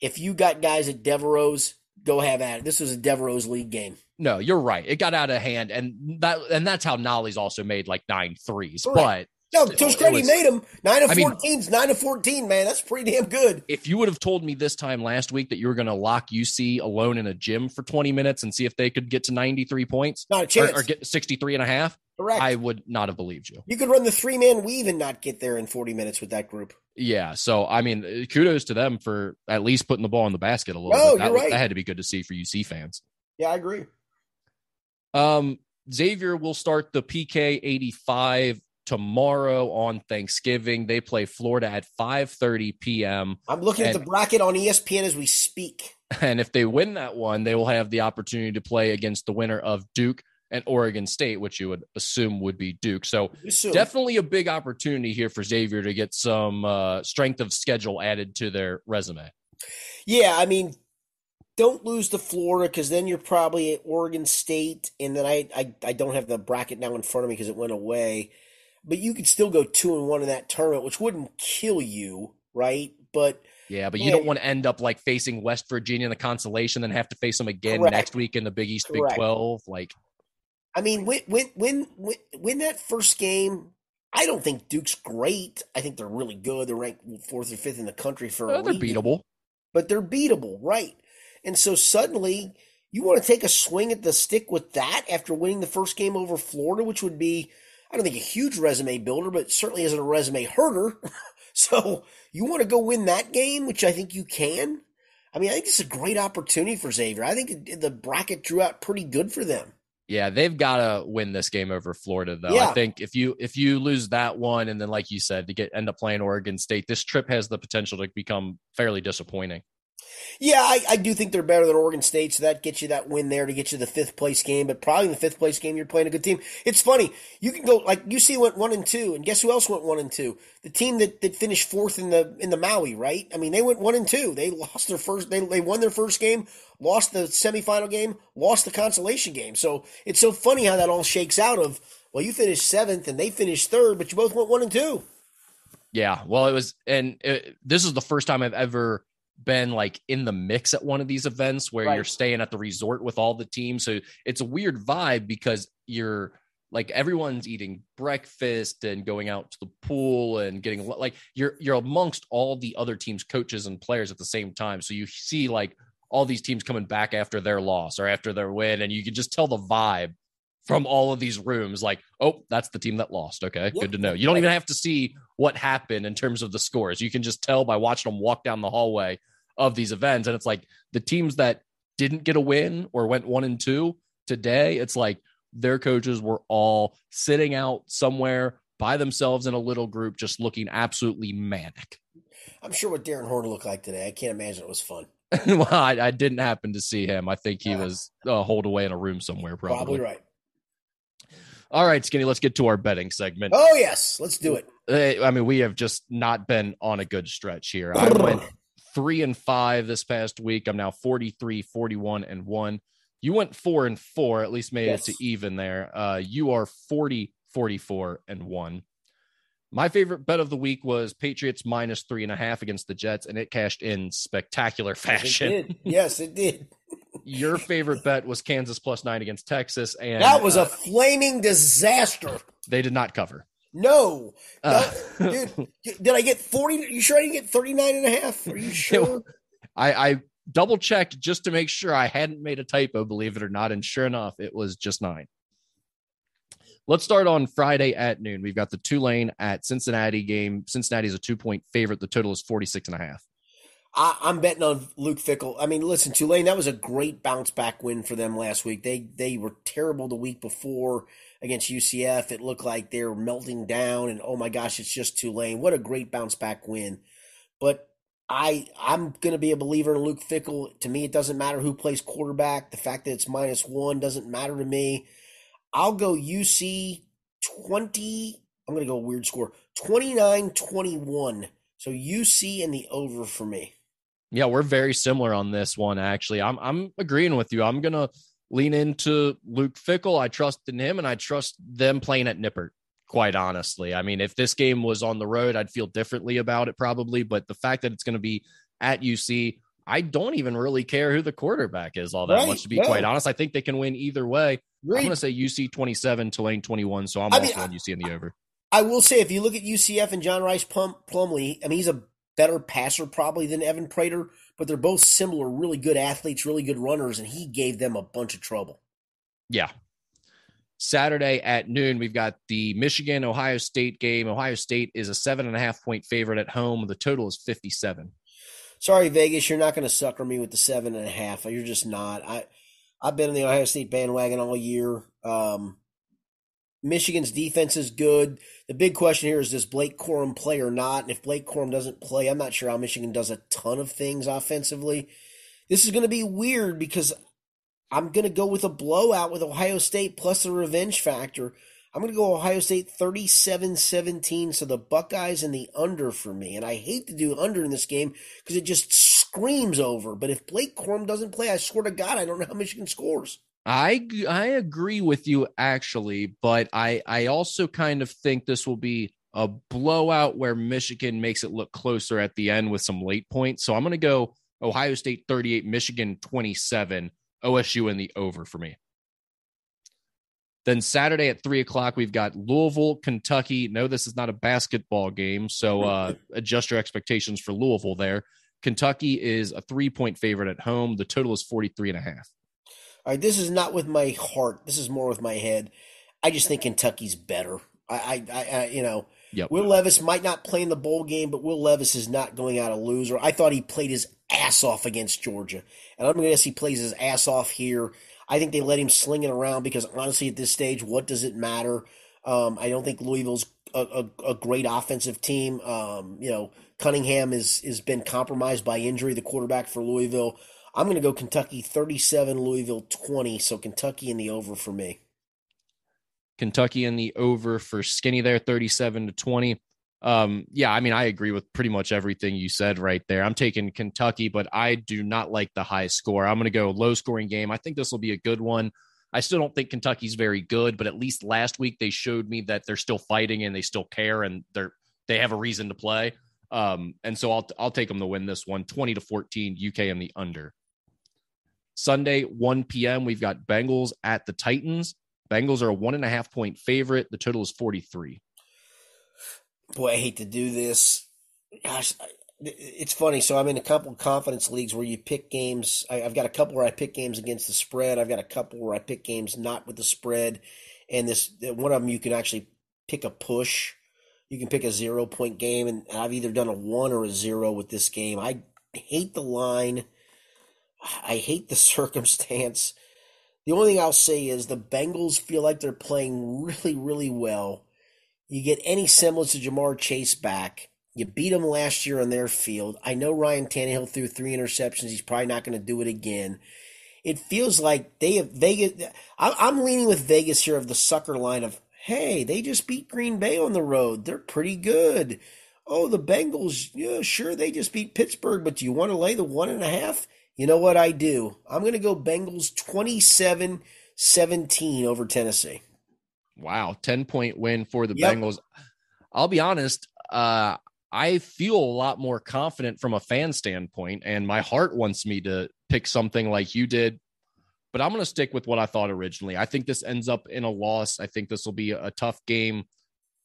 if you got guys at Devereaux's, go have at it. This was a Devereaux's league game. No, you're right. It got out of hand, and that and that's how Nolley's also made like nine threes. But No, Still, to his it credit, he was- made him nine of I mean- 14's nine of fourteen. Man, that's pretty damn good. if you would have told me this time last week that you were going to lock UC alone in a gym for 20 minutes and see if they could get to 93 points Not a chance. or get 63 and a half, Correct. I would not have believed you. you could run the three man weave and not get there in forty minutes with that group. Yeah. So, I mean, uh, kudos to them for at least putting the ball in the basket a little Oh, bit. That, you're right. that had to be good to see for UC fans. Yeah, I agree. Um, Xavier will start the PK 85 tomorrow on Thanksgiving. They play Florida at 5:30 p.m. I'm looking at the bracket on ESPN as we speak. And if they win that one, they will have the opportunity to play against the winner of Duke and Oregon State, which you would assume would be Duke. So definitely a big opportunity here for Xavier to get some uh, strength of schedule added to their resume. Yeah, I mean, don't lose to Florida because then you're probably at Oregon State, and then I, I I don't have the bracket now in front of me because it went away. But you could still go two and one in that tournament, which wouldn't kill you, right? But Yeah, but you Yeah. don't want to end up like facing West Virginia in the consolation, then have to face them again Correct. next week in the Big East, Big Correct. Twelve. Like, I mean, when when when when, that first game, I don't think Duke's great. I think they're really good. They're ranked fourth or fifth in the country for a uh, they're reason. beatable. but they're beatable, right? And so suddenly you want to take a swing at the stick with that after winning the first game over Florida, which would be, I don't think a huge resume builder, but certainly isn't a resume herder. so you want to go win that game, which I think you can. I mean, I think it's a great opportunity for Xavier. I think the bracket drew out pretty good for them. Yeah, they've got to win this game over Florida, though. Yeah. I think if you if you lose that one, and then like you said, to get end up playing Oregon State, this trip has the potential to become fairly disappointing. Yeah, I, I do think they're better than Oregon State, so that gets you that win there to get you the fifth place game. But probably in the fifth place game, you're playing a good team. It's funny. You can go like UC went one and two, and guess who else went one and two? The team that, that finished fourth in the in the Maui, right? I mean, they went one and two. They lost their first. They they won their first game, lost the semifinal game, lost the consolation game. So it's so funny how that all shakes out. Of well, you finished seventh and they finished third, but you both went one and two. Yeah, well, it was, and it, this is the first time I've ever been like in the mix at one of these events where Right. you're staying at the resort with all the teams. So it's a weird vibe because you're like everyone's eating breakfast and going out to the pool and getting like you're you're amongst all the other teams coaches and players at the same time so you see like all these teams coming back after their loss or after their win and you can just tell the vibe from all of these rooms like oh that's the team that lost okay Yeah. good to know you don't even have to see what happened in terms of the scores you can just tell by watching them walk down the hallway of these events and it's like the teams that didn't get a win or went one and two today it's like their coaches were all sitting out somewhere by themselves in a little group just looking absolutely manic I'm sure what Darrin Horn looked like today. I can't imagine it was fun. well I, I didn't happen to see him i think he Ah. was uh, holed away in a room somewhere probably. Probably right. All right skinny let's get to our betting segment Oh yes, let's do it. I mean, we have just not been on a good stretch here. I went three and five this past week. I'm now 43, 41, and one. You went four and four, at least made Yes. it to even there. Uh, you are 40, 44, and one. My favorite bet of the week was Patriots minus three and a half against the Jets, and it cashed in spectacular fashion. It did. Yes, it did. Your favorite bet was Kansas plus nine against Texas, and That was uh, a flaming disaster. they did not cover. No, Uh, dude, did I get 40? You sure I didn't get 39 and a half? Are you sure? I, I double checked just to make sure I hadn't made a typo, believe it or not. And sure enough, it was just nine. Let's start on Friday at noon. We've got the Tulane at Cincinnati game. Cincinnati is a two point favorite. The total is 46 and a half. I, I'm betting on Luke Fickell. I mean, listen, Tulane, that was a great bounce back win for them last week. They they were terrible the week before against UCF. It looked like they were melting down, and oh my gosh, it's just Tulane. What a great bounce back win. But I I'm gonna be a believer in Luke Fickell. To me, it doesn't matter who plays quarterback. The fact that it's minus one doesn't matter to me. I'll go UC 20. I'm gonna go weird score 29-21. So UC and the over for me. Yeah, we're very similar on this one, actually. I'm I'm agreeing with you. I'm gonna lean into Luke Fickell. I trust in him and I trust them playing at Nippert, quite honestly. I mean, if this game was on the road, I'd feel differently about it probably. But the fact that it's gonna be at UC, I don't even really care who the quarterback is all that Right, much, to be no. quite honest. I think they can win either way. I'm gonna say UC 27, Tulane 21, so I'm I also mean, on UC in the over. I will say, if you look at UCF and John Rhys Plum, Plumlee, I mean, he's a better passer probably than Evan Prater, but they're both similar, really good athletes, really good runners, and he gave them a bunch of trouble. Yeah. Saturday at noon, we've got the Michigan Ohio State game. Ohio State is a seven and a half point favorite at home. The total is 57. Sorry, Vegas, you're not going to sucker me with the seven and a half. You're just not. I I've been in the Ohio State bandwagon all year. Um, Michigan's defense is good. The big question here is does Blake Corum play or not? And if Blake Corum doesn't play, I'm not sure how Michigan does a ton of things offensively. This is going to be weird because I'm going to go with a blowout with Ohio State plus the revenge factor. I'm going to go Ohio State 37 17. So the Buckeyes and the under for me. And I hate to do under in this game because it just screams over. But if Blake Corum doesn't play, I swear to God, I don't know how Michigan scores. I I agree with you actually, but I I also kind of think this will be a blowout where Michigan makes it look closer at the end with some late points. So I'm going to go Ohio State 38, Michigan 27, OSU in the over for me. Then Saturday at three o'clock, we've got Louisville, Kentucky. No, this is not a basketball game, so uh, adjust your expectations for Louisville there. Kentucky is a three point favorite at home. The total is 43 and a half. All right, this is not with my heart. This is more with my head. I just think Kentucky's better. I, I, I, you know, Yep. Will Levis might not play in the bowl game, but Will Levis is not going out a loser. I thought he played his ass off against Georgia, and I'm going to guess he plays his ass off here. I think they let him sling it around because honestly, at this stage, what does it matter? Um, I don't think Louisville's a, a, a great offensive team. Um, you know, Cunningham is has been compromised by injury, the quarterback for Louisville. I'm going to go Kentucky 37, Louisville 20. So Kentucky in the over for me. Kentucky in the over for Skinny there, 37 to 20. Um, yeah, I mean, I agree with pretty much everything you said right there. I'm taking Kentucky, but I do not like the high score. I'm going to go low scoring game. I think this will be a good one. I still don't think Kentucky's very good, but at least last week they showed me that they're still fighting and they still care and they're they have a reason to play. Um, and so I'll I'll take them to win this one, 20 to 14, UK and the under. Sunday, 1 p.m. We've got Bengals at the Titans. Bengals are a one and a half point favorite. The total is 43. Boy, I hate to do this. Gosh, it's funny. So I'm in a couple confidence leagues where you pick games. I, have got a couple where I pick games against the spread. I've got a couple where I pick games not with the spread. And this one of them you can actually pick a push. You can pick a zero point game, and I've either done a one or a zero with this game. I hate the line. I hate the circumstance. The only thing I'll say is the Bengals feel like they're playing really, really well. You get any semblance of Ja'Marr Chase back. You beat them last year on their field. I know Ryan Tannehill threw three interceptions. He's probably not going to do it again. It feels like they have Vegas. I'm leaning with Vegas here of the sucker line of, hey, they just beat Green Bay on the road. They're pretty good. Oh, the Bengals, yeah, sure, they just beat Pittsburgh, but do you want to lay the one and a half? You know what I do? I'm going to go Bengals 27 17 over Tennessee. Wow, 10 point win for the yep. Bengals. I'll be honest, uh, I feel a lot more confident from a fan standpoint, and my heart wants me to pick something like you did. But I'm going to stick with what I thought originally. I think this ends up in a loss. I think this will be a tough game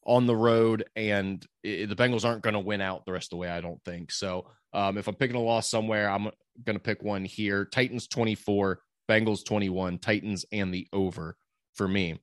on the road, and it, the Bengals aren't going to win out the rest of the way. I don't think so. Um, if I'm picking a loss somewhere, I'm going to pick one here. Titans 24, Bengals 21, Titans and the over for me.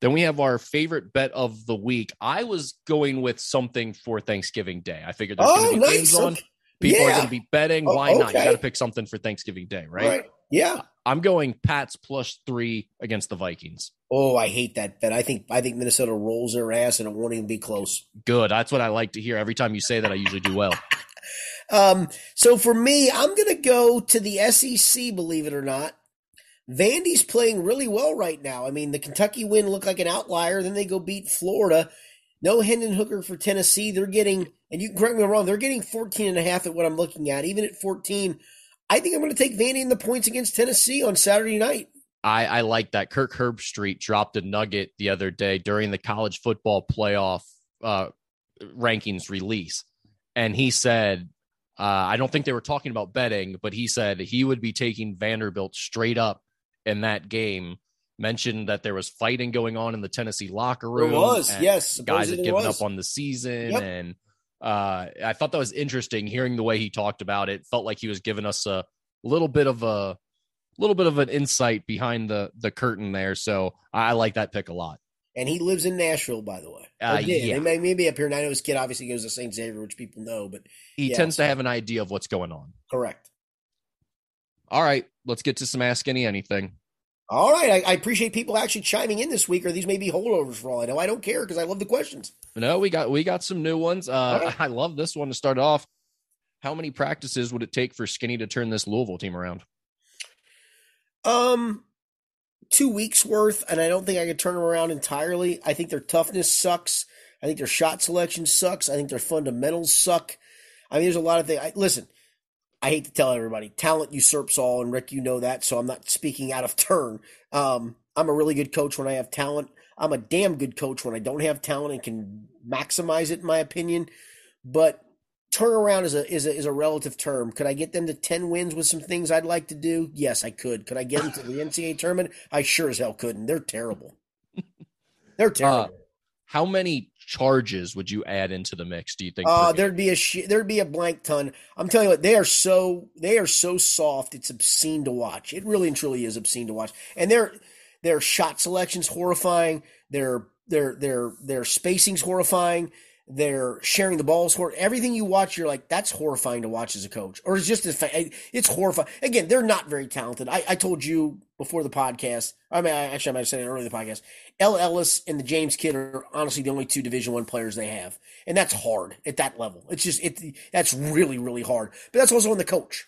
Then we have our favorite bet of the week. I was going with something for Thanksgiving Day. I figured there's oh, going to be nice. games on. People yeah. are going to be betting. Oh, Why okay. not? You got to pick something for Thanksgiving Day, right? right? Yeah. I'm going Pats plus three against the Vikings. Oh, I hate that bet. I think I think Minnesota rolls their ass and it won't even be close. Good. That's what I like to hear. Every time you say that, I usually do well. um, so for me, I'm going to go to the SEC. Believe it or not, Vandy's playing really well right now. I mean, the Kentucky win looked like an outlier. Then they go beat Florida. No Hendon Hooker for Tennessee. They're getting, and you can correct me wrong, they're getting 14 and a half at what I'm looking at. Even at 14, I think I'm going to take Vandy in the points against Tennessee on Saturday night. I, I like that. Kirk Herbstreit dropped a nugget the other day during the college football playoff uh, rankings release. And he said, uh, I don't think they were talking about betting, but he said he would be taking Vanderbilt straight up in that game mentioned that there was fighting going on in the Tennessee locker room. There was, yes. Guys had given was. up on the season. Yep. And uh, I thought that was interesting hearing the way he talked about it. Felt like he was giving us a little bit of a little bit of an insight behind the the curtain there. So I like that pick a lot. And he lives in Nashville, by the way. Uh, yeah. He may, maybe up here. And I know his kid obviously goes to St. Xavier, which people know, but he yeah, tends to have an idea of what's going on. Correct. All right, let's get to some Ask Skinny Anything. All right, I, I, appreciate people actually chiming in this week, or these may be holdovers for all I know. I don't care because I love the questions. No, we got we got some new ones. Uh, right. I love this one to start off. How many practices would it take for Skinny to turn this Louisville team around? Um, two weeks worth, and I don't think I could turn them around entirely. I think their toughness sucks. I think their shot selection sucks. I think their fundamentals suck. I mean, there's a lot of things. I, listen, I hate to tell everybody, talent usurps all, and Rick, you know that, so I'm not speaking out of turn. Um, I'm a really good coach when I have talent. I'm a damn good coach when I don't have talent and can maximize it, in my opinion. But turnaround is a is a is a relative term. Could I get them to ten wins with some things I'd like to do? Yes, I could. Could I get them to the NCAA tournament? I sure as hell couldn't. They're terrible. They're uh, terrible. Uh, how many charges would you add into the mix? Do you think? Uh, there'd be a sh- there'd be a blank ton. I'm telling you what, they are so they are so soft. It's obscene to watch. It really and truly is obscene to watch. And their their shot selections horrifying. Their their their their spacing's horrifying. They're sharing the balls. Everything you watch, you're like, that's horrifying to watch as a coach, or it's just it's horrifying. Again, they're not very talented. I, I told you before the podcast. I mean, I, actually, I might have said it earlier in the podcast. El Ellis and the James Kidd are honestly the only two Division One players they have, and that's hard at that level. It's just it that's really really hard. But that's also on the coach.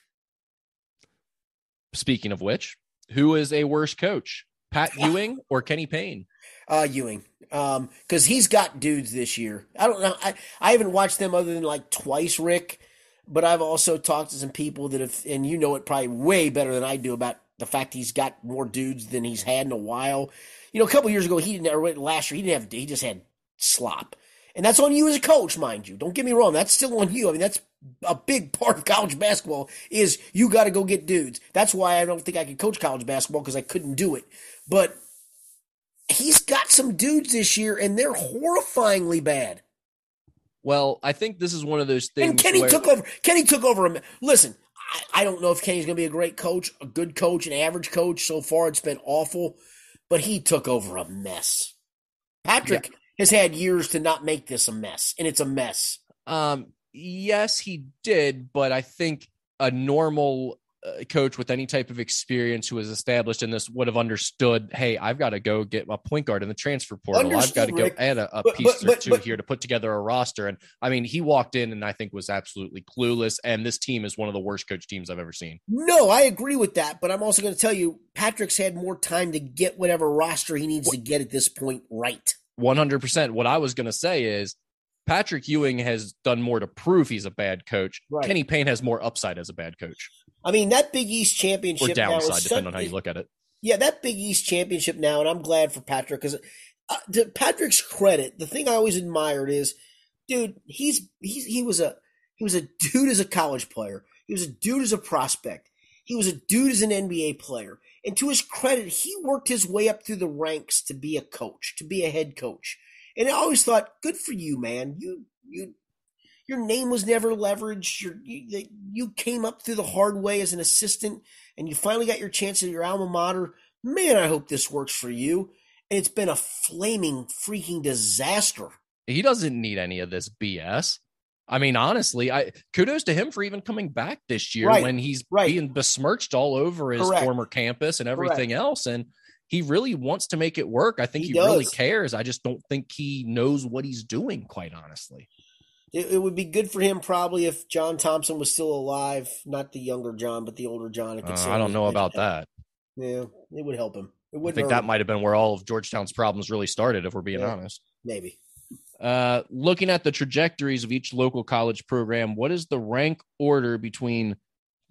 Speaking of which, who is a worse coach, Pat Ewing or Kenny Payne? Uh, Ewing um, because um, he's got dudes this year. I don't know. I, I haven't watched them other than like twice, Rick. But I've also talked to some people that have, and you know it probably way better than I do about the fact he's got more dudes than he's had in a while. You know, a couple years ago he didn't, or last year he didn't have, he just had slop. And that's on you as a coach, mind you. Don't get me wrong. That's still on you. I mean, that's a big part of college basketball is you got to go get dudes. That's why I don't think I could coach college basketball because I couldn't do it. But he's got some dudes this year and they're horrifyingly bad. Well, I think this is one of those things. And Kenny where, took over. Kenny took over. A, listen, I, I don't know if Kenny's going to be a great coach, a good coach, an average coach. So far, it's been awful, but he took over a mess. Patrick yeah. has had years to not make this a mess, and it's a mess. Um, yes, he did, but I think a normal coach with any type of experience who was established in this would have understood hey i've got to go get my point guard in the transfer portal understood, i've got to go Rick. add a, a but, piece but, or two but, here to put together a roster and i mean he walked in and i think was absolutely clueless and this team is one of the worst coach teams i've ever seen no i agree with that but i'm also going to tell you patrick's had more time to get whatever roster he needs to get at this point right 100% what i was going to say is Patrick Ewing has done more to prove he's a bad coach. Right. Kenny Payne has more upside as a bad coach. I mean, that Big East championship or downside, depending on how you look at it. Yeah, that Big East championship now, and I'm glad for Patrick because uh, to Patrick's credit, the thing I always admired is, dude, he's he's he was a he was a dude as a college player. He was a dude as a prospect. He was a dude as an NBA player. And to his credit, he worked his way up through the ranks to be a coach, to be a head coach. And I always thought, good for you, man. You you your name was never leveraged. you you came up through the hard way as an assistant, and you finally got your chance at your alma mater. Man, I hope this works for you. And it's been a flaming freaking disaster. He doesn't need any of this BS. I mean, honestly, I kudos to him for even coming back this year right, when he's right. being besmirched all over his Correct. former campus and everything Correct. else. And he really wants to make it work. I think he, he really cares. I just don't think he knows what he's doing, quite honestly it, it, would be good for him probably if John Thompson was still alive, not the younger John, but the older John. Uh, I don't know about that. Yeah, it would help him. It would. I think that him. might have been where all of Georgetown's problems really started, if we're being yeah, honest. Maybe. Uh, looking at the trajectories of each local college program, what is the rank order between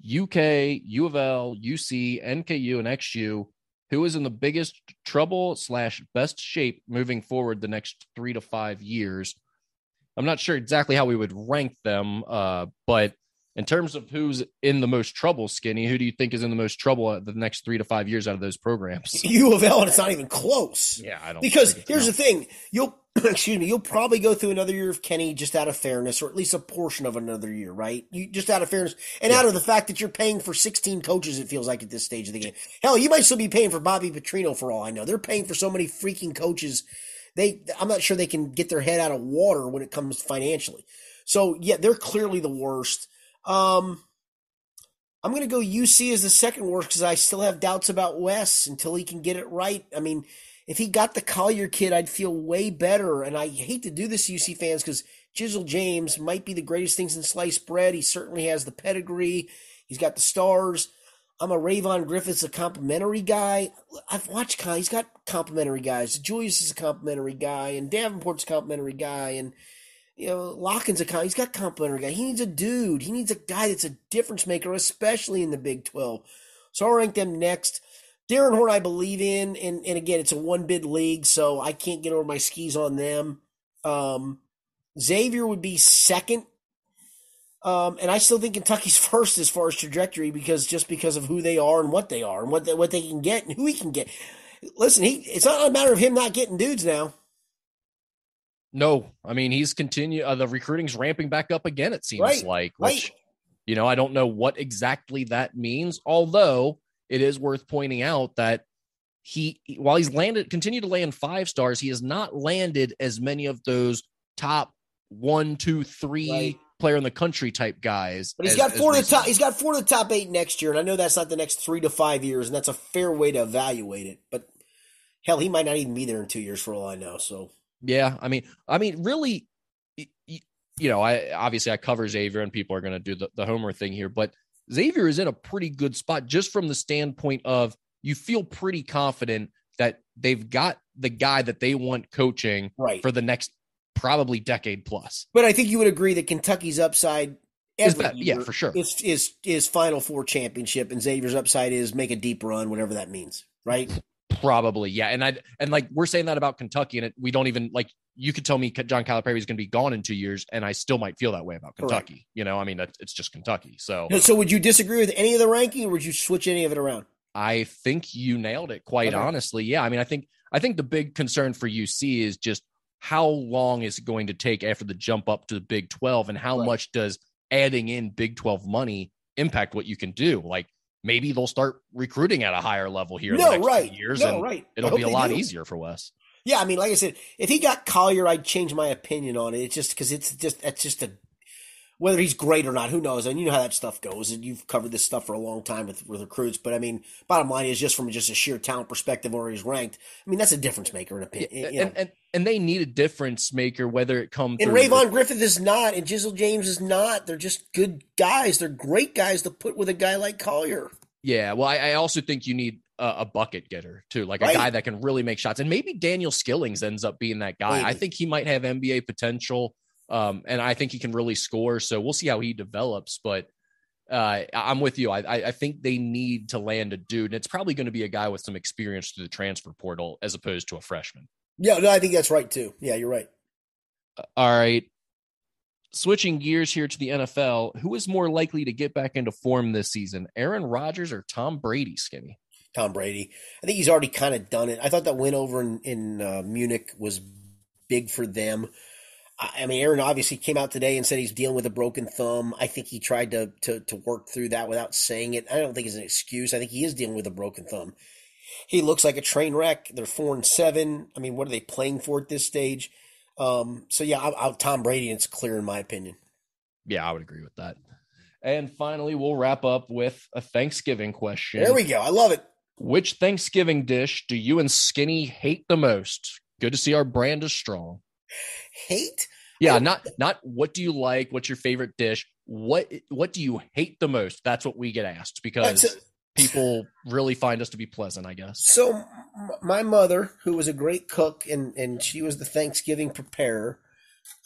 UK, U of L, UC, NKU, and XU? Who is in the biggest trouble slash best shape moving forward the next three to five years? I'm not sure exactly how we would rank them, uh, but in terms of who's in the most trouble, Skinny, who do you think is in the most trouble the next three to five years out of those programs? U of L, and it's not even close. Yeah, I don't. Because here's the thing: you'll excuse me, you'll probably go through another year of Kenny just out of fairness, or at least a portion of another year, right? You just out of fairness, and yeah. out of the fact that you're paying for 16 coaches. It feels like at this stage of the game. Hell, you might still be paying for Bobby Petrino for all I know. They're paying for so many freaking coaches they I'm not sure they can get their head out of water when it comes financially. So yeah, they're clearly the worst. Um, I'm going to go UC as the second worst because I still have doubts about Wes until he can get it right. I mean, if he got the Collier kid, I'd feel way better. And I hate to do this, UC fans, because Jizzle James might be the greatest things in sliced bread. He certainly has the pedigree. He's got the stars. I'm a Rayvon Griffith's, a complimentary guy. I've watched, Kyle. he's got complimentary guys. Julius is a complimentary guy, and Davenport's a complimentary guy, and you know Lakhin's a he's got complimentary guy. He needs a dude. He needs a guy that's a difference maker, especially in the Big Twelve. So I'll rank them next. Darrin Horn, I believe in, and and again, it's a one bid league, so I can't get over my skis on them. Um, Xavier would be second um, and I still think Kentucky's first as far as trajectory because just because of who they are and what they are and what they, what they can get and who he can get. Listen, he it's not a matter of him not getting dudes now. No, I mean he's continue uh, the recruiting's ramping back up again. It seems right, like, which right. you know I don't know what exactly that means. Although it is worth pointing out that he while he's landed continued to land five stars, he has not landed as many of those top one, two, three. Right player in the country type guys. But he's as, got four to top. He's got four to the top eight next year, and I know that's not the next three to five years, and that's a fair way to evaluate it. But hell, he might not even be there in two years for all I know. So yeah, I mean, I mean, really, you know, I obviously I cover Xavier, and people are going to do the, the Homer thing here, but Xavier is in a pretty good spot just from the standpoint of you feel pretty confident that they've got the guy that they want coaching right. for the next probably decade plus. But I think you would agree that Kentucky's upside every that, yeah, for sure. Is, is is Final Four championship, and Xavier's upside is make a deep run, whatever that means, right? Probably, yeah. And I and like we're saying that about Kentucky, and it, we don't even like you could tell me John Calipari is going to be gone in two years, and I still might feel that way about Kentucky. Correct. You know, I mean, it's just Kentucky. So, so would you disagree with any of the ranking, or would you switch any of it around? I think you nailed it. Quite Okay. honestly, yeah. I mean, I think I think the big concern for UC is just how long is it going to take after the jump up to the Big Twelve, and how Right. much does adding in Big Twelve money impact what you can do? Like maybe they'll start recruiting at a higher level here. in the No, right. Years, no, and right. It'll be a lot do. easier for Wes. Yeah, I mean, like I said, if he got Collier, I'd change my opinion on it. It's just because it's just that's just a whether he's great or not, who knows? And you know how that stuff goes. And you've covered this stuff for a long time with, with recruits. But I mean, bottom line is just from just a sheer talent perspective, where he's ranked. I mean, that's a difference maker in opinion. You know. and, and and they need a difference maker, whether it comes. And through the- Rayvon Griffith is not, and Jizzle James is not. They're just good guys. They're great guys to put with a guy like Collier. Yeah, well, I, I also think you need a, a bucket getter too, like a guy that can really make shots. And maybe Daniel Skillings ends up being that guy. I think he might have NBA potential, um, and I think he can really score. So we'll see how he develops. But uh, I'm with you. I, I, I think they need to land a dude, and it's probably going to be a guy with some experience through the transfer portal as opposed to a freshman. Yeah, no, I think that's right too. Yeah, you're right. All right. Switching gears here to the NFL, who is more likely to get back into form this season, Aaron Rodgers or Tom Brady? Skinny. Tom Brady. I think he's already kind of done it. I thought that win over in, in uh, Munich was big for them. I, I mean, Aaron obviously came out today and said he's dealing with a broken thumb. I think he tried to, to to work through that without saying it. I don't think it's an excuse. I think he is dealing with a broken thumb. He looks like a train wreck. They're four and seven. I mean, what are they playing for at this stage? Um, so yeah, I'll, I'll, Tom Brady. It's clear in my opinion. Yeah, I would agree with that. And finally, we'll wrap up with a Thanksgiving question. There we go. I love it. Which Thanksgiving dish do you and Skinny hate the most? Good to see our brand is strong. Hate. Yeah, not not what do you like? What's your favorite dish? What what do you hate the most? That's what we get asked because a- people really find us to be pleasant. I guess. So my mother, who was a great cook and and she was the Thanksgiving preparer,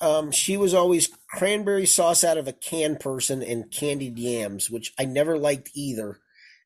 um, she was always cranberry sauce out of a can person and candied yams, which I never liked either.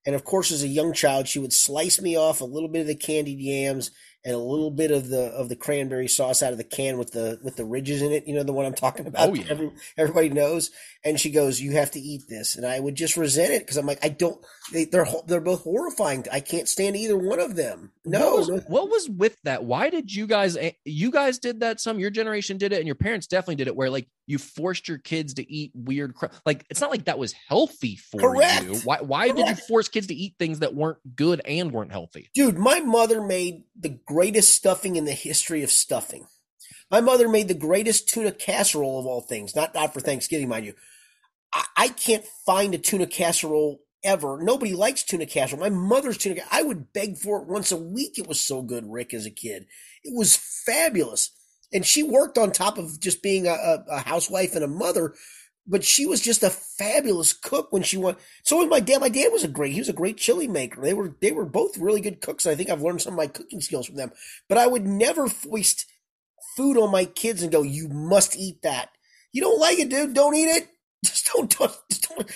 And of course, as a young child, she would slice me off a little bit of the candied yams and a little bit of the of the cranberry sauce out of the can with the with the ridges in it. You know the one I'm talking oh, about. Oh, yeah. Every, everybody knows. And she goes, "You have to eat this," and I would just resent it because I'm like, I don't. They, they're they're both horrifying. I can't stand either one of them. No, what was, no. what was with that? Why did you guys? Eh, you guys did that. Some your generation did it, and your parents definitely did it. Where like you forced your kids to eat weird crap. Like it's not like that was healthy for Correct. you. Why? Why did you force kids to eat things that weren't good and weren't healthy? Dude, my mother made the greatest stuffing in the history of stuffing. My mother made the greatest tuna casserole of all things. Not not for Thanksgiving, mind you. I, I can't find a tuna casserole ever. Nobody likes tuna casserole. My mother's tuna. ca- I would beg for it once a week. It was so good, Rick, as a kid. It was fabulous. And she worked on top of just being a, a, a housewife and a mother. But she was just a fabulous cook when she went. So was my dad. My dad was a great. He was a great chili maker. They were they were both really good cooks. I think I've learned some of my cooking skills from them. But I would never foist food on my kids and go, "You must eat that." You don't like it, dude. Don't eat it. Just don't. just don't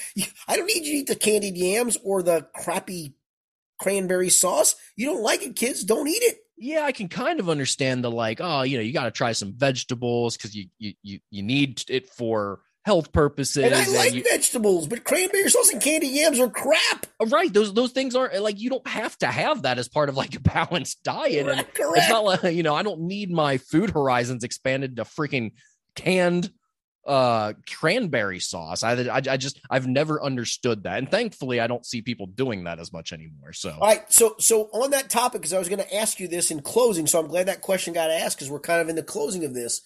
I don't need you to eat the candied yams or the crappy cranberry sauce. You don't like it, kids. Don't eat it. Yeah, I can kind of understand the like, oh, you know, you got to try some vegetables because you, you you you need it for health purposes. And I and like you- vegetables, but cranberry sauce and candied yams are crap. Oh, right those those things aren't like you don't have to have that as part of like a balanced diet and Correct. correct. it's not like you know i don't need my food horizons expanded to freaking canned uh cranberry sauce I, I i just i've never understood that and thankfully i don't see people doing that as much anymore so All right, so so on that topic, because I was going to ask you this in closing, so I'm glad that question got asked because we're kind of in the closing of this.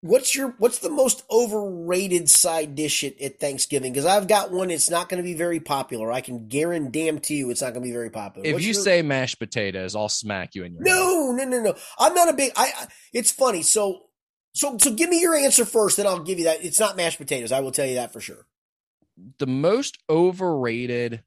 What's your what's the most overrated side dish at, at Thanksgiving? Because I've got one. It's not going to be very popular. I can guarantee to you, it's not going to be very popular. if What's you your- say mashed potatoes i'll smack you in your head. no, no, no, no, I'm not a big. I. I it's funny. So so so give me your answer first, then I'll give you that. It's not mashed potatoes. I will tell you that for sure. the most overrated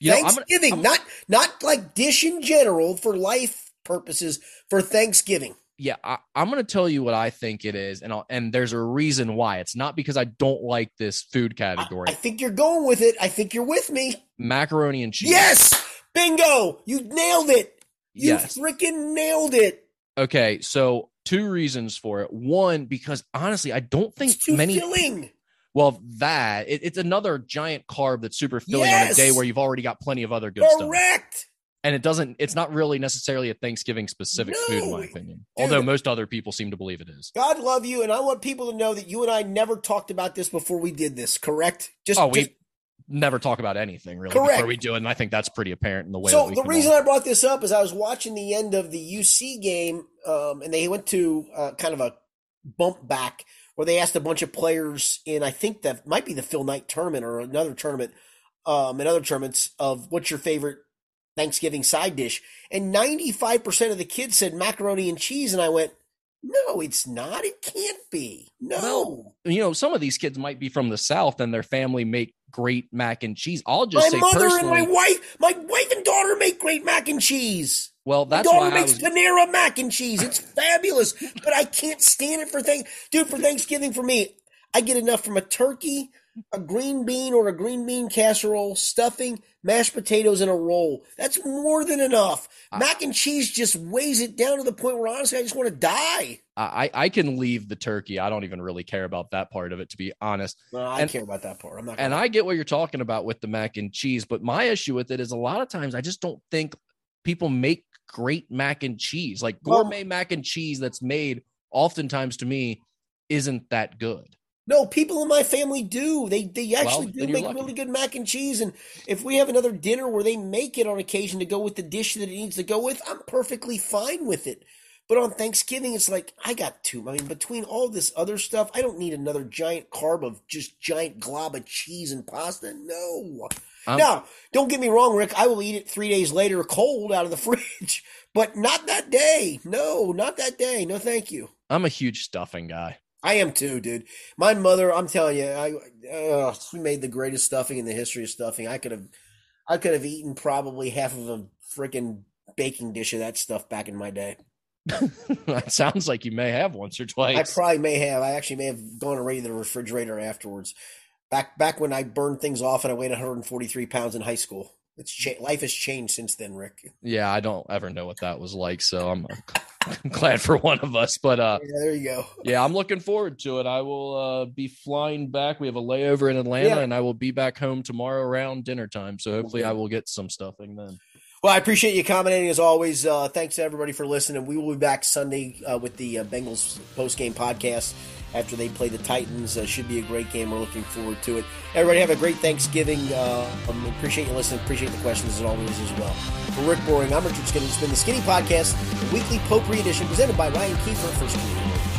you know, I'm gonna- Thanksgiving, I'm- not not like dish in general for life purposes for Thanksgiving. yeah, I, I'm going to tell you what I think it is, and I'll, and there's a reason why. It's not because I don't like this food I, category. I think you're going with it. I think you're with me. Macaroni and cheese. Yes, bingo! You nailed it. You Yes. freaking nailed it. Okay, so two reasons for it. One, because honestly, I don't think many. filling. Well, that it, it's another giant carb that's super filling on a day where you've already got plenty of other good stuff. Correct. And it doesn't. It's not really necessarily a Thanksgiving specific food, in my opinion. dude. Although most other people seem to believe it is. God love you, and I want people to know that you and I never talked about this before we did this. Correct? Just, Oh, we just- never talk about anything really Correct. before we do it, and I think that's pretty apparent in the way. so the reason on. I brought this up is I was watching the end of the UC game, um, and they went to uh, kind of a bump back where they asked a bunch of players in I think that might be the Phil Knight tournament or another tournament, um, and other tournaments of what's your favorite Thanksgiving side dish, and ninety five percent of the kids said macaroni and cheese, and I went, no, it's not. It can't be. No. you know, some of these kids might be from the South and their family make great mac and cheese. I'll just my say mother personally, and my wife, my wife and daughter make great mac and cheese. well, My daughter why I makes was. Panera mac and cheese. It's fabulous, but I can't stand it for thing, dude. For Thanksgiving, for me, I get enough from a turkey, a green bean or a green bean casserole, stuffing, mashed potatoes, and a roll. That's more than enough. I- mac and cheese just weighs it down to the point where honestly, I just want to die. I I can leave the turkey. I don't even really care about that part of it, to be honest. No, I And- care about that part. I'm not. And I get what you're talking about with the mac and cheese, but my issue with it is a lot of times I just don't think people make great mac and cheese. Like Well- gourmet mac and cheese that's made oftentimes to me isn't that good. No, people in my family do. They they actually Well, do make lucky. really good mac and cheese. And if we have another dinner where they make it on occasion to go with the dish that it needs to go with, I'm perfectly fine with it. But on Thanksgiving, it's like I got two. I mean, between all this other stuff, I don't need another giant carb of just giant glob of cheese and pasta. No. I'm- now, don't get me wrong, Rick. I will eat it three days later, cold out of the fridge, but not that day. No, not that day. No, thank you. I'm a huge stuffing guy. I am too, dude. My mother, I'm telling you, I uh, we made the greatest stuffing in the history of stuffing. I could have, I could have eaten probably half of a freaking baking dish of that stuff back in my day. it sounds like you may have once or twice. I probably may have. I actually may have gone and raided the refrigerator afterwards. Back back when I burned things off and I weighed 143 pounds in high school. It's cha- life has changed since then, Rick. yeah, I don't ever know what that was like, so I'm, I'm glad for one of us. But uh, Yeah, there you go. yeah, I'm looking forward to it. I will uh, be flying back. We have a layover in Atlanta, Yeah. and I will be back home tomorrow around dinner time. So hopefully, I will get some stuffing then. Well, I appreciate you commenting as always. Uh, thanks to everybody for listening. We will be back Sunday uh, with the uh, Bengals post game podcast after they play the Titans. Uh, should be a great game. We're looking forward to it. Everybody have a great Thanksgiving. Uh, um, appreciate you listening. Appreciate the questions as always as well. For Rick Broering, I'm Richard Skinner. It's been the Skinny Podcast, the weekly potpourri edition presented by Ryan Kiefer for Skinny.